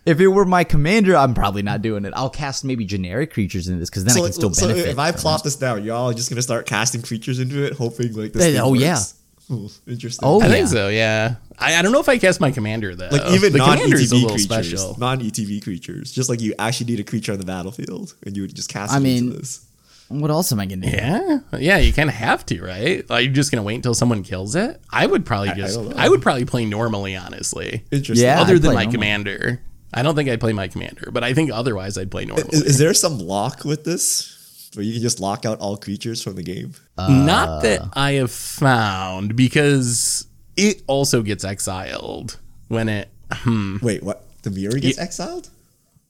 If it were my commander, I'm probably not doing it. I'll cast maybe generic creatures in this because then I can still so benefit. if I plop this down, y'all are just gonna start casting creatures into it, hoping like this. Thing oh, yeah. works? Ooh, interesting. Oh, I yeah. think so, yeah. I, I don't know if I cast my commander though. like even the non commander's a ETB creatures, special. non ETB creatures, just like you actually need a creature on the battlefield, and you would just cast I it into mean, this. What else am I gonna do? Yeah, yeah, you kind of have to, right? Like, you're just gonna wait until someone kills it. I would probably just, don't. I, would probably play normally, honestly. Interesting. Yeah. Other I'd than my normal. commander, I don't think I'd play my commander, but I think otherwise I'd play normally. Is, is there some lock with this, where you can just lock out all creatures from the game? Not that I have found, because it also gets exiled when it. Hmm. Wait, what? The mirror gets exiled?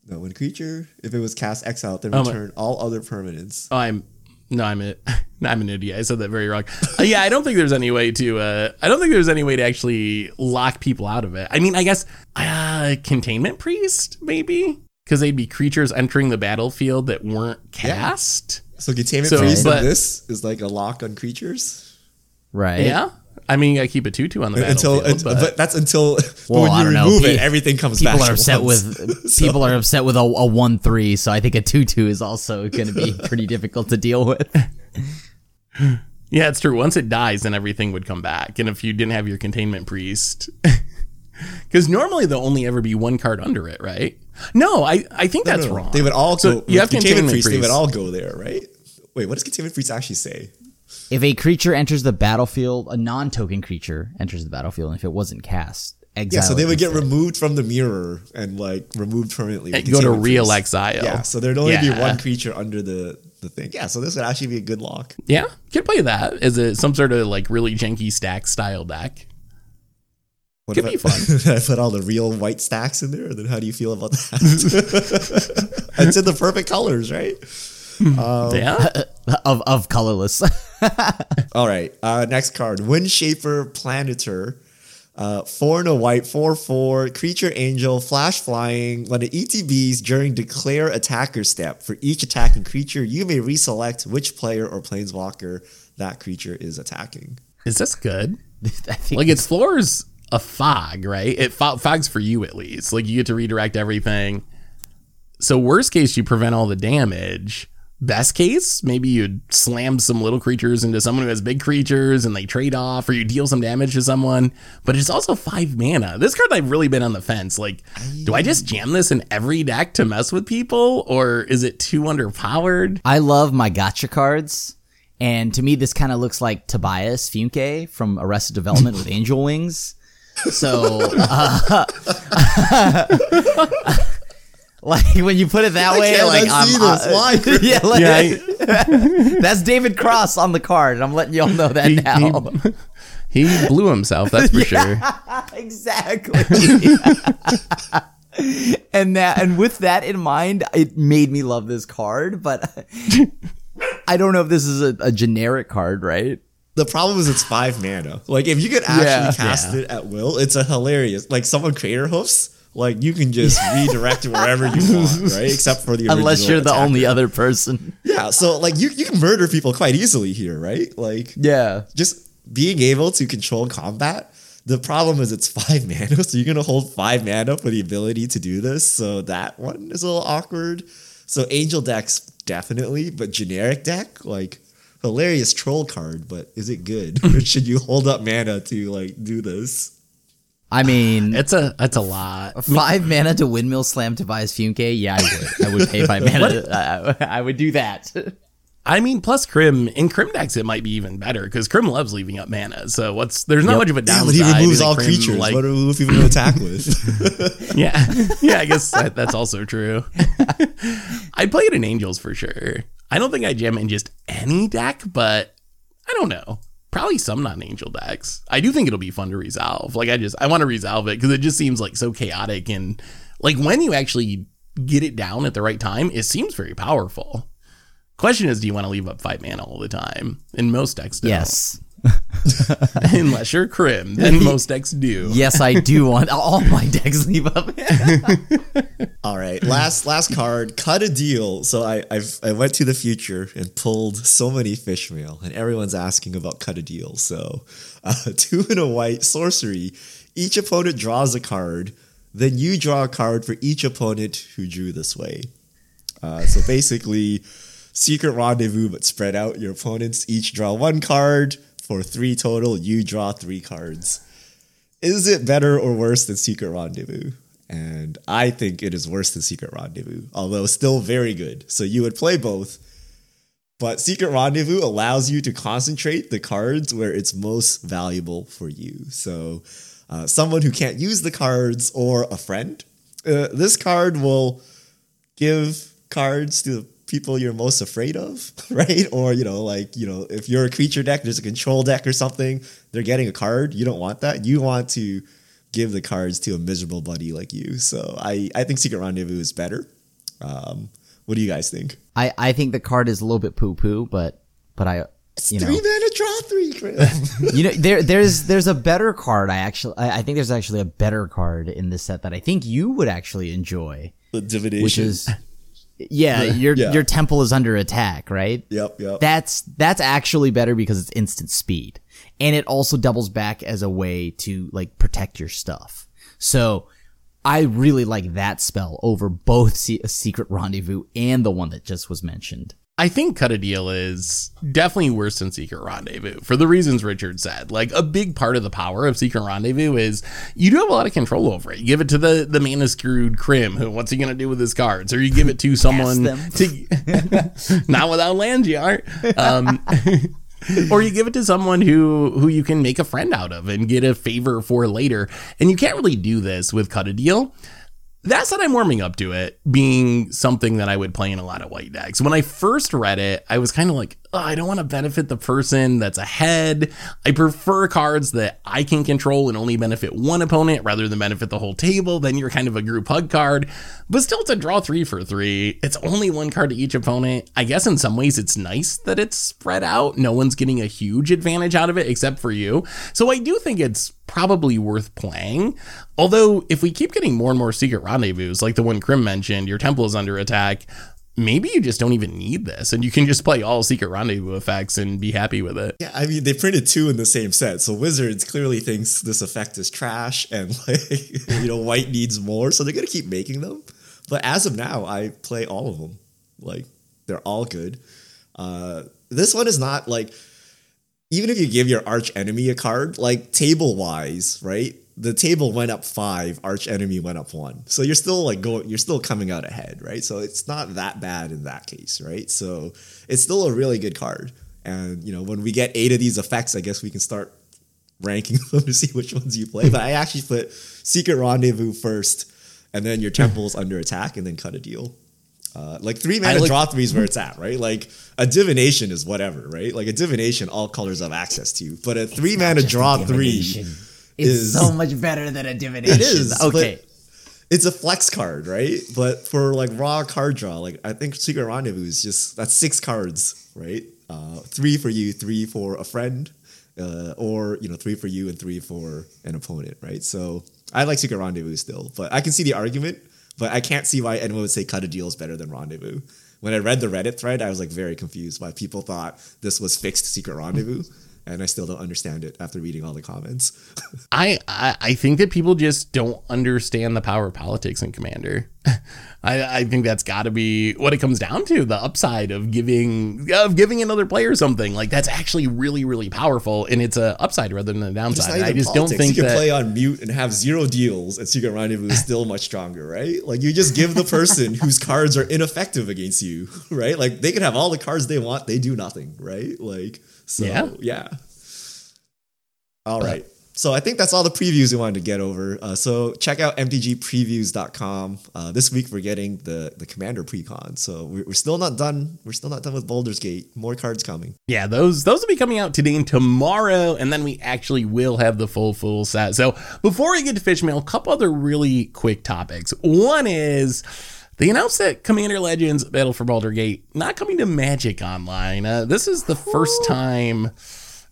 No, when a creature, if it was cast exiled, then Oh, return all other permanents. Oh, I'm no, I'm a, I'm an idiot. I said that very wrong. Uh, yeah, I don't think there's any way to. Uh, I don't think there's any way to actually lock people out of it. I mean, I guess uh, containment priest maybe because they'd be creatures entering the battlefield that weren't cast. So containment So, priest but- in this is like a lock on creatures Right? Yeah. I mean, I keep a two-two on the until, but, but, that's until Well, when I you don't know. remove it, everything comes back. People are upset once. with So- people are upset with a, a one three, so I think a two two is also going to be pretty difficult to deal with. yeah, it's true. Once it dies, then everything would come back. And if you didn't have your containment priest. Because normally there'll only ever be one card under it, right? No, I, I think No, that's no, no. wrong. They would all So go. you have containment containment priest. They would all go there, right? Wait, what does containment priest actually say? If a creature enters the battlefield, a non-token creature enters the battlefield, and if it wasn't cast, exile. Yeah, so they it would get removed from the mirror and like removed permanently. And go to real priest. exile. Yeah, so there'd only be one creature under the the thing. Yeah, so this would actually be a good lock. Yeah, could play that as a some sort of like really janky stax style deck. What Could if be I, fun. I put all the real white stax in there, and then how do you feel about that? it's in the perfect colors, right? Hmm. Um, yeah, of of colorless. All right. Uh, next card, Windshaper Planetar. Uh, four and a white, four four creature angel, flash flying. When it ETBs during declare attacker step for each attacking creature, you may reselect which player or planeswalker that creature is attacking. is this good? I think Like its floor's a fog, right? It fo- fogs for you at least. Like you get to redirect everything. So worst case, you prevent all the damage. Best case, maybe you slam some little creatures into someone who has big creatures and they trade off, or you deal some damage to someone. But it's also five mana. This card I've really been on the fence. Like, do I just jam this in every deck to mess with people, or is it too underpowered? I love my gotcha cards. And to me, this kind of looks like Tobias Funke from Arrested Development with Angel Wings. So, uh, like when you put it that way, like I'm, this. uh, Why? yeah, like, Yeah, that's David Cross on the card. and I'm letting y'all know that he, now. he, he blew himself. That's for sure. exactly. and that, and with that in mind, it made me love this card. But I don't know if this is a, a generic card, right? The problem is it's five mana. Like if you could actually Yeah. cast it at will, it's a hilarious. Like someone creator hoofs, like you can just redirect it wherever you want, right? Except for the Unless you're the only other person. Yeah, so like you you can murder people quite easily here, right? Like Yeah. just being able to control combat. The problem is it's five mana, so you're gonna hold five mana for the ability to do this. So that one is a little awkward. So angel decks definitely, but generic deck like hilarious troll card. But is it good, should you hold up mana to like do this? I mean, It's a it's a lot. five mana to windmill slam Tobias Funke. Yeah, I would. I would pay five mana. I, I would do that. I mean, plus Crim in Crim decks it might be even better because Crim loves leaving up mana. So what's there's not Yep. much of a Yeah, downside. but he removes all Crim, creatures. Like, what are we even gonna attack with? yeah, yeah. I guess that, that's also true. I play it in Angels for sure. I don't think I jam in just any deck, but I don't know. Probably some non-angel decks. I do think it'll be fun to resolve. Like I just I want to resolve it because it just seems like so chaotic and like when you actually get it down at the right time, it seems very powerful. Question is, do you want to leave up five mana all the time? In most decks, don't. Yes. Unless you're Crim, then most decks do. Yes, I do want all my decks leave up. all right, last last card, cut a deal. So I I've, I went to the future and pulled so many fish mail, and everyone's asking about cut a deal. So uh, two and a white sorcery. Each opponent draws a card. Then you draw a card for each opponent who drew this way. Uh, so basically, secret rendezvous, but spread out. Your opponents each draw one card for three total. You draw three cards. Is it better or worse than Secret Rendezvous? And I think it is worse than Secret Rendezvous, although still very good. So you would play both. But Secret Rendezvous allows you to concentrate the cards where it's most valuable for you. So, uh, someone who can't use the cards or a friend, uh, this card will give cards to people you're most afraid of, right? Or, you know, like, you know, if you're a creature deck, there's a control deck or something, they're getting a card. You don't want that. You want to give the cards to a miserable buddy like you. So I, I think Secret Rendezvous is better. Um, what do you guys think? I, I think the card is a little bit poo poo, but but I it's you know, three mana draw three. you know, there there's there's a better card. I actually I, I, think there's actually a better card in this set that I think you would actually enjoy. The divination, which is yeah, your yeah. your temple is under attack, right? Yep, yep. That's that's actually better because it's instant speed. And it also doubles back as a way to like protect your stuff. So I really like that spell over both a Secret Rendezvous and the one that just was mentioned. I think Cut a Deal is definitely worse than Secret Rendezvous for the reasons Richard said. Like a big part of the power of Secret Rendezvous is you do have a lot of control over it. You give it to the the man mana screwed Crim, who what's he gonna do with his cards? Or you give it to someone to not without Langiart. Um, or you give it to someone who who you can make a friend out of and get a favor for later. And you can't really do this with Cut a Deal that said, I'm warming up to it being something that I would play in a lot of white decks. When I first read it, I was kind of like, oh, I don't want to benefit the person that's ahead. I prefer cards that I can control and only benefit one opponent rather than benefit the whole table. Then you're kind of a group hug card, but still to draw three for three. It's only one card to each opponent. I guess in some ways it's nice that it's spread out. No one's getting a huge advantage out of it except for you. So I do think it's probably worth playing. Although, if we keep getting more and more secret rendezvous, like the one Crim mentioned, your temple is under attack, maybe you just don't even need this and you can just play all secret rendezvous effects and be happy with it. Yeah, I mean they printed two in the same set. So Wizards clearly thinks this effect is trash and like you know white needs more, so they're going to keep making them. But as of now, I play all of them. Like they're all good. Uh this one is not like even if you give your arch enemy a card, like table wise, right? the table went up five, arch enemy went up one. So you're still like going, you're still coming out ahead, right? So it's not that bad in that case, right? So it's still a really good card. And you know, when we get eight of these effects, I guess we can start ranking them to see which ones you play. But I actually put Secret Rendezvous first, and then your temple's under attack, and then cut a deal. Uh, like three mana like, draw three is where it's at, right? Like a divination is whatever, right? Like a divination, all colors have access to, but a three mana draw three it's is, so much better than a divination. It is okay. It's a flex card, right? But for like raw card draw, like I think Secret Rendezvous is just that's six cards, right? Uh, three for you, three for a friend, uh, or you know, three for you and three for an opponent, right? So I like Secret Rendezvous still, but I can see the argument, but I can't see why anyone would say Cut a Deal is better than Rendezvous. When I read the Reddit thread, I was like very confused why people thought this was fixed Secret Rendezvous and I still don't understand it after reading all the comments. I, I, I think that people just don't understand the power of politics in Commander. I, I think that's got to be what it comes down to the upside of giving of giving another player something like that's actually really really powerful and it's a upside rather than a downside. I just politics. don't think you can that, play on mute and have zero deals and Secret Rendezvous is still much stronger, right? Like you just give the person whose cards are ineffective against you, right? Like they can have all the cards they want, they do nothing, right? Like so yeah. yeah. All right. So I think that's all the previews we wanted to get over. Uh, so check out mtgpreviews.com. Uh, this week we're getting the the Commander precon. So we're, we're, still not done. We're still not done with Baldur's Gate. More cards coming. Yeah, those those will be coming out today and tomorrow, and then we actually will have the full full set. So before we get to fish mail, a couple other really quick topics. One is they announced that Commander Legends Battle for Baldur's Gate not coming to Magic Online. Uh, this is the first time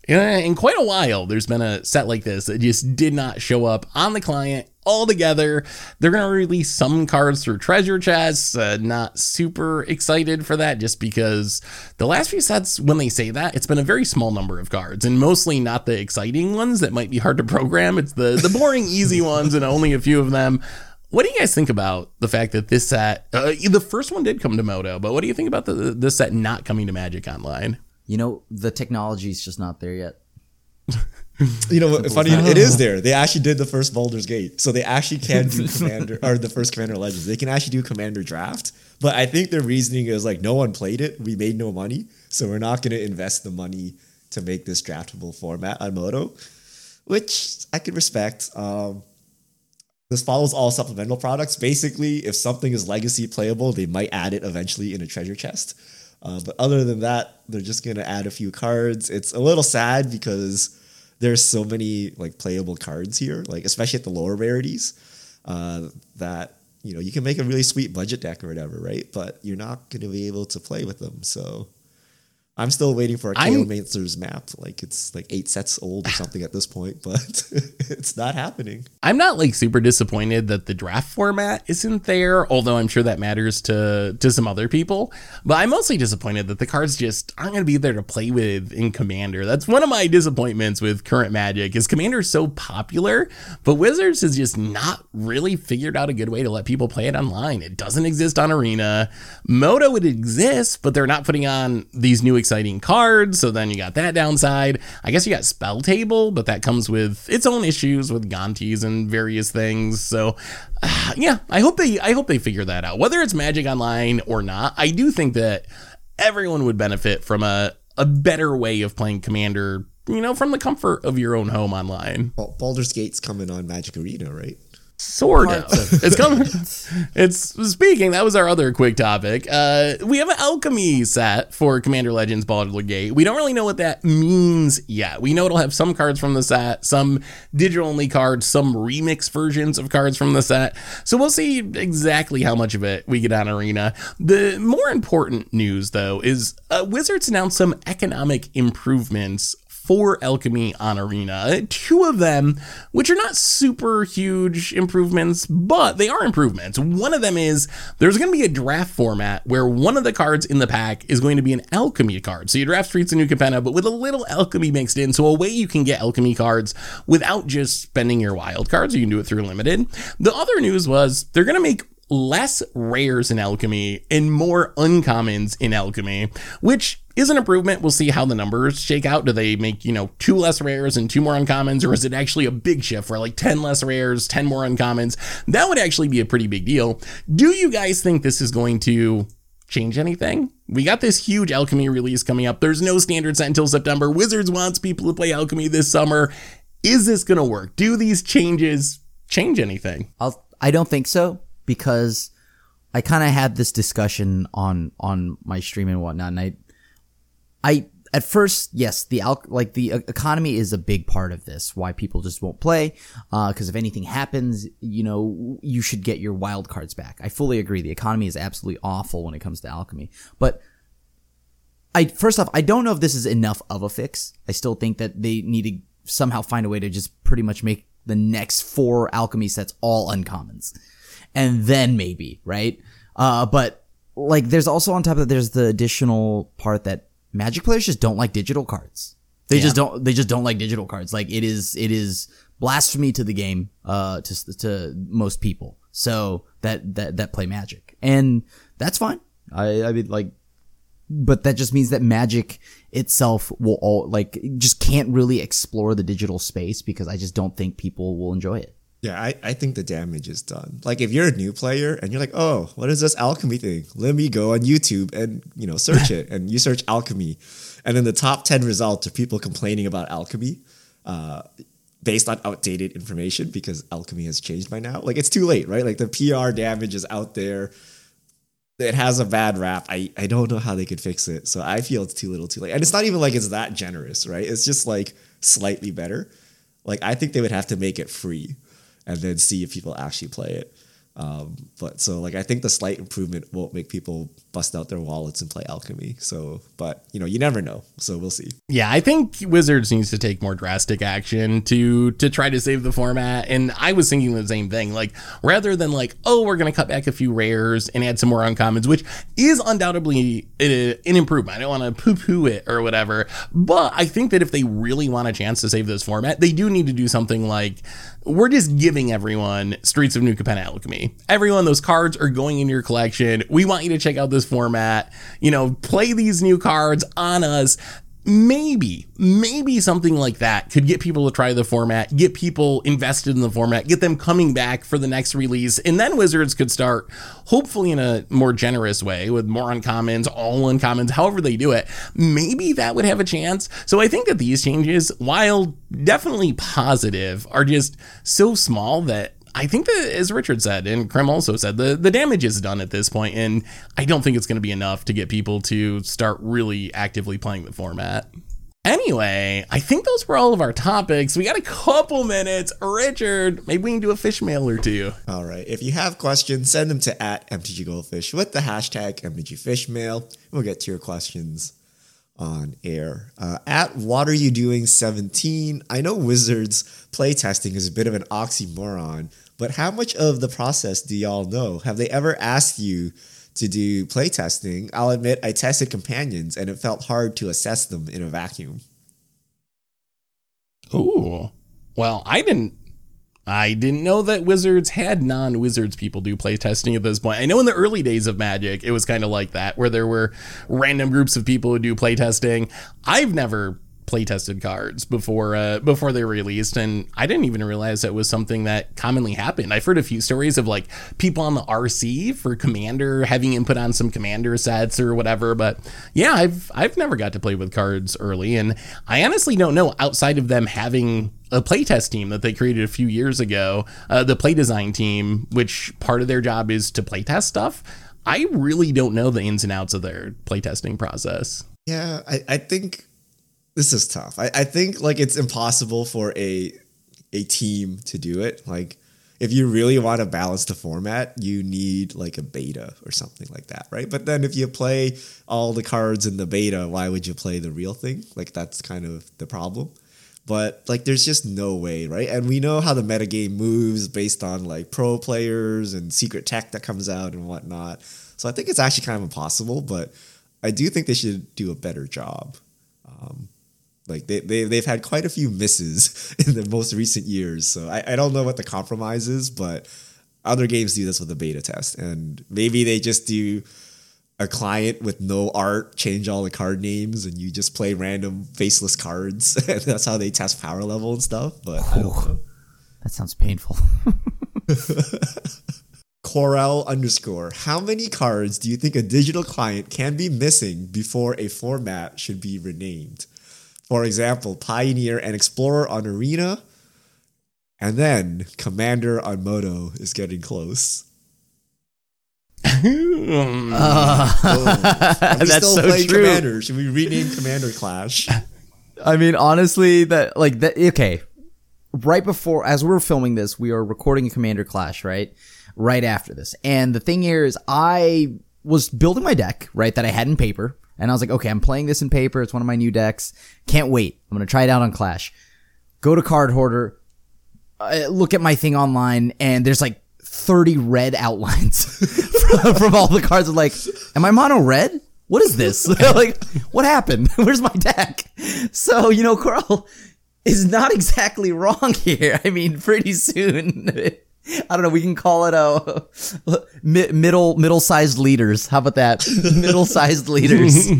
in quite a while there's been a set like this that just did not show up on the client altogether. They're going to release some cards through treasure chests. Uh, not super excited for that just because the last few sets, when they say that, it's been a very small number of cards and mostly not the exciting ones that might be hard to program. It's the, the boring, easy ones and only a few of them. What do you guys think about the fact that this set, uh, the first one did come to Moto, but what do you think about the, this set not coming to Magic Online? You know, the technology is just not there yet. you know, funny, it is there. They actually did the first Baldur's Gate, so they actually can do Commander or the first Commander Legends. They can actually do Commander Draft, but I think their reasoning is like, no one played it, we made no money, so we're not going to invest the money to make this draftable format on Moto, which I can respect. Um, this follows all supplemental products. Basically, if something is legacy playable, they might add it eventually in a treasure chest. Uh, but other than that, they're just gonna add a few cards. It's a little sad because there's so many like playable cards here, like especially at the lower rarities, uh, that you know you can make a really sweet budget deck or whatever, right? But you're not gonna be able to play with them. So I'm still waiting for a Chaos Master's map. Like it's like eight sets old or something at this point, but it's not happening. I'm not like super disappointed that the draft format isn't there, although I'm sure that matters to to some other people. But I'm mostly disappointed that the cards just aren't going to be there to play with in Commander. That's one of my disappointments with current Magic is Commander is so popular, but Wizards has just not really figured out a good way to let people play it online. It doesn't exist on Arena. Moto it exists, but they're not putting on these new exciting cards. So then you got that downside. I guess you got Spell Table, but that comes with its own issues with Gontis and various things. So yeah, I hope they I hope they figure that out. Whether it's Magic Online or not, I do think that everyone would benefit from a a better way of playing Commander, you know, from the comfort of your own home online. Baldur's Gate's coming on Magic Arena, right? Sort of. it's coming. It's speaking. That was our other quick topic. Uh, we have an alchemy set for Commander Legends Baldur's Gate. We don't really know what that means yet. We know it'll have some cards from the set, some digital only cards, some remix versions of cards from the set. So we'll see exactly how much of it we get on Arena. The more important news, though, is uh, Wizards announced some economic improvements for Alchemy on Arena. Two of them, which are not super huge improvements, but they are improvements. One of them is there's going to be a draft format where one of the cards in the pack is going to be an Alchemy card. So you draft Streets of New Capenna, but with a little Alchemy mixed in. So a way you can get Alchemy cards without just spending your wild cards. You can do it through Limited. The other news was they're going to make less rares in alchemy and more uncommons in alchemy, which is an improvement. We'll see how the numbers shake out. Do they make, you know, two less rares and two more uncommons, or is it actually a big shift where like 10 less rares, 10 more uncommons? That would actually be a pretty big deal. Do you guys think this is going to change anything? We got this huge alchemy release coming up. There's no standard set until September. Wizards wants people to play alchemy this summer. Is this going to work? Do these changes change anything? I'll, I don't think so because I kind of had this discussion on on my stream and whatnot, and I, I at first, yes, the al- like the economy is a big part of this. Why people just won't play, Uh, because uh, if anything happens, you know, you should get your wild cards back. I fully agree. The economy is absolutely awful when it comes to alchemy, but. I first off, I don't know if this is enough of a fix. I still think that they need to somehow find a way to just pretty much make the next four alchemy sets all uncommons and then maybe, right? Uh, but like there's also on top of that, there's the additional part that magic players just don't like digital cards. They yeah. just don't, they just don't like digital cards. Like it is, it is blasphemy to the game, uh, to, to most people. So that, that, that play magic and that's fine. I, I mean, like, but that just means that magic itself will all like just can't really explore the digital space because I just don't think people will enjoy it. Yeah, I, I think the damage is done. Like if you're a new player and you're like, oh, what is this alchemy thing? Let me go on YouTube and you know search it. And you search alchemy, and then the top ten results are people complaining about alchemy, uh, based on outdated information because alchemy has changed by now. Like it's too late, right? Like the PR damage is out there. It has a bad rap. I, I don't know how they could fix it. So I feel it's too little too late. And it's not even like it's that generous, right? It's just like slightly better. Like I think they would have to make it free and then see if people actually play it. Um, but so like I think the slight improvement won't make people bust out their wallets and play alchemy. So, but you know, you never know. So we'll see. Yeah, I think Wizards needs to take more drastic action to to try to save the format. And I was thinking the same thing. Like rather than like, oh, we're gonna cut back a few rares and add some more uncommons, which is undoubtedly an improvement. I don't want to poo poo it or whatever. But I think that if they really want a chance to save this format, they do need to do something like we're just giving everyone Streets of New Capenna Alchemy. Everyone, those cards are going in your collection. We want you to check out this format. You know, play these new cards on us maybe, maybe something like that could get people to try the format, get people invested in the format, get them coming back for the next release. And then Wizards could start, hopefully, in a more generous way with more uncommons, all uncommons, however they do it. Maybe that would have a chance. So I think that these changes, while definitely positive, are just so small that I think that, as Richard said, and Crim also said, the, the damage is done at this point, and I don't think it's going to be enough to get people to start really actively playing the format. Anyway, I think those were all of our topics. We got a couple minutes. Richard, maybe we can do a fish mail or two. All right. If you have questions, send them to at MTG Goldfish with the hashtag MTG Fish Mail. We'll get to your questions on air. Uh, at What Are You Doing 17, I know Wizards playtesting is a bit of an oxymoron, but how much of the process do y'all know? Have they ever asked you to do playtesting? I'll admit I tested companions and it felt hard to assess them in a vacuum. Ooh. Well, I didn't I didn't know that Wizards had non Wizards people do playtesting at this point. I know in the early days of Magic, it was kind of like that, where there were random groups of people who do playtesting. I've never playtested cards before uh, before they released, and I didn't even realize that was something that commonly happened. I've heard a few stories of like people on the RC for Commander having input on some Commander sets or whatever, but yeah, I've I've never got to play with cards early, and I honestly don't know outside of them having a playtest team that they created a few years ago, uh, the play design team, which part of their job is to playtest stuff. I really don't know the ins and outs of their playtesting process. Yeah, I, I think this is tough. I, I think like it's impossible for a a team to do it. Like if you really want to balance the format, you need like a beta or something like that, right? But then if you play all the cards in the beta, why would you play the real thing? Like that's kind of the problem. But like there's just no way, right? And we know how the metagame moves based on like pro players and secret tech that comes out and whatnot. So I think it's actually kind of impossible, but I do think they should do a better job. Um, like they, they they've had quite a few misses in the most recent years. So I, I don't know what the compromise is, but other games do this with a beta test. And maybe they just do a client with no art, change all the card names, and you just play random faceless cards. and that's how they test power level and stuff. But oh, that sounds painful. Corel underscore. How many cards do you think a digital client can be missing before a format should be renamed? For example, Pioneer and Explorer on Arena, and then Commander on Moto is getting close. uh, oh. That's still so playing true. Commander? Should we rename Commander Clash? I mean, honestly, that like that. Okay, right before as we're filming this, we are recording a Commander Clash, right? Right after this, and the thing here is, I was building my deck, right, that I had in paper. And I was like, okay, I'm playing this in paper. It's one of my new decks. Can't wait. I'm going to try it out on Clash. Go to Cardhoarder, uh, look at my thing online, and there's like 30 red outlines from, from, all the cards. I'm like, am I mono red? What is this? like, what happened? Where's my deck? So, you know, Corel is not exactly wrong here. I mean, pretty soon I don't know. We can call it a middle middle sized leaders. How about that? middle sized leaders.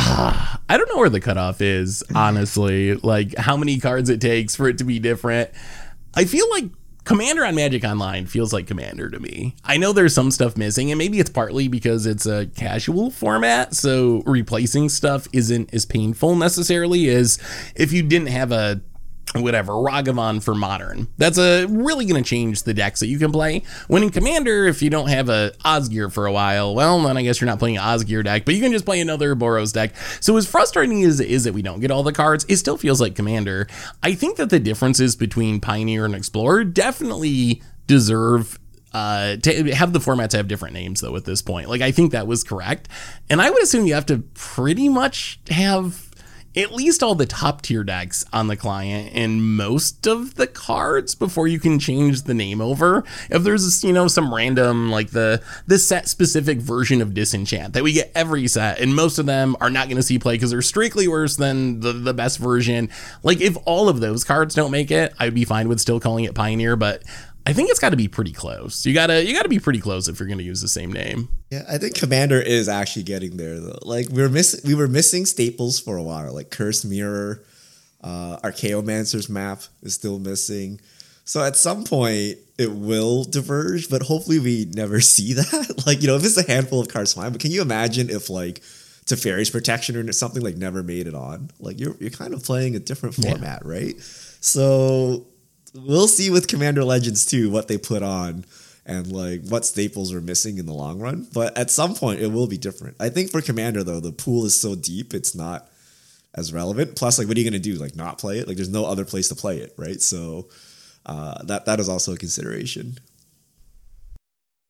Ah, I don't know where the cutoff is, honestly. Like how many cards it takes for it to be different. I feel like Commander on Magic Online feels like Commander to me. I know there's some stuff missing, and maybe it's partly because it's a casual format, so replacing stuff isn't as painful necessarily as if you didn't have a whatever Ragavan for modern. That's a really going to change the decks that you can play. When in Commander, if you don't have a Osgir for a while, well, then I guess you're not playing an Osgir deck, but you can just play another Boros deck. So as frustrating as it is that we don't get all the cards, it still feels like Commander. I think that the differences between Pioneer and Explorer definitely deserve uh, to have the formats have different names though at this point. Like I think that was correct, and I would assume you have to pretty much have at least all the top tier decks on the client and most of the cards before you can change the name over. If there's you know some random like the the set specific version of Disenchant that we get every set and most of them are not going to see play because they're strictly worse than the, the best version. Like if all of those cards don't make it, I'd be fine with still calling it Pioneer, but I think it's got to be pretty close. You gotta you gotta be pretty close if you're gonna use the same name. Yeah, I think Commander is actually getting there though. Like we were missing we were missing staples for a while, like Curse Mirror, uh, Archaeomancer's map is still missing. So at some point it will diverge, but hopefully we never see that. like you know, if it's a handful of cards, fine. But can you imagine if like Teferi's Protection or something like never made it on? Like you're you're kind of playing a different format, yeah. right? So we'll see with Commander Legends too what they put on and like what staples are missing in the long run. But at some point, it will be different. I think for Commander though, the pool is so deep, it's not as relevant. Plus, like, what are you gonna do? Like, not play it? Like, there's no other place to play it, right? So uh, that that is also a consideration.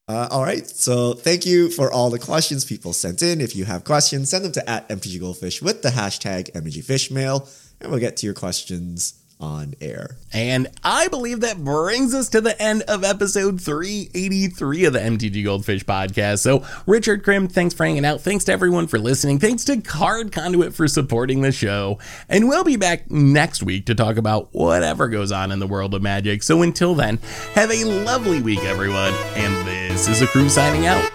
Uh, all right, so thank you for all the questions people sent in. If you have questions, send them to at MTG Goldfish with the hashtag MTGFishmail, and we'll get to your questions on air. And I believe that brings us to the end of episode 383 of the MTG Goldfish podcast. So, Richard Crim, thanks for hanging out. Thanks to everyone for listening. Thanks to Card Conduit for supporting the show. And we'll be back next week to talk about whatever goes on in the world of magic. So, until then, have a lovely week, everyone. And this is a crew signing out.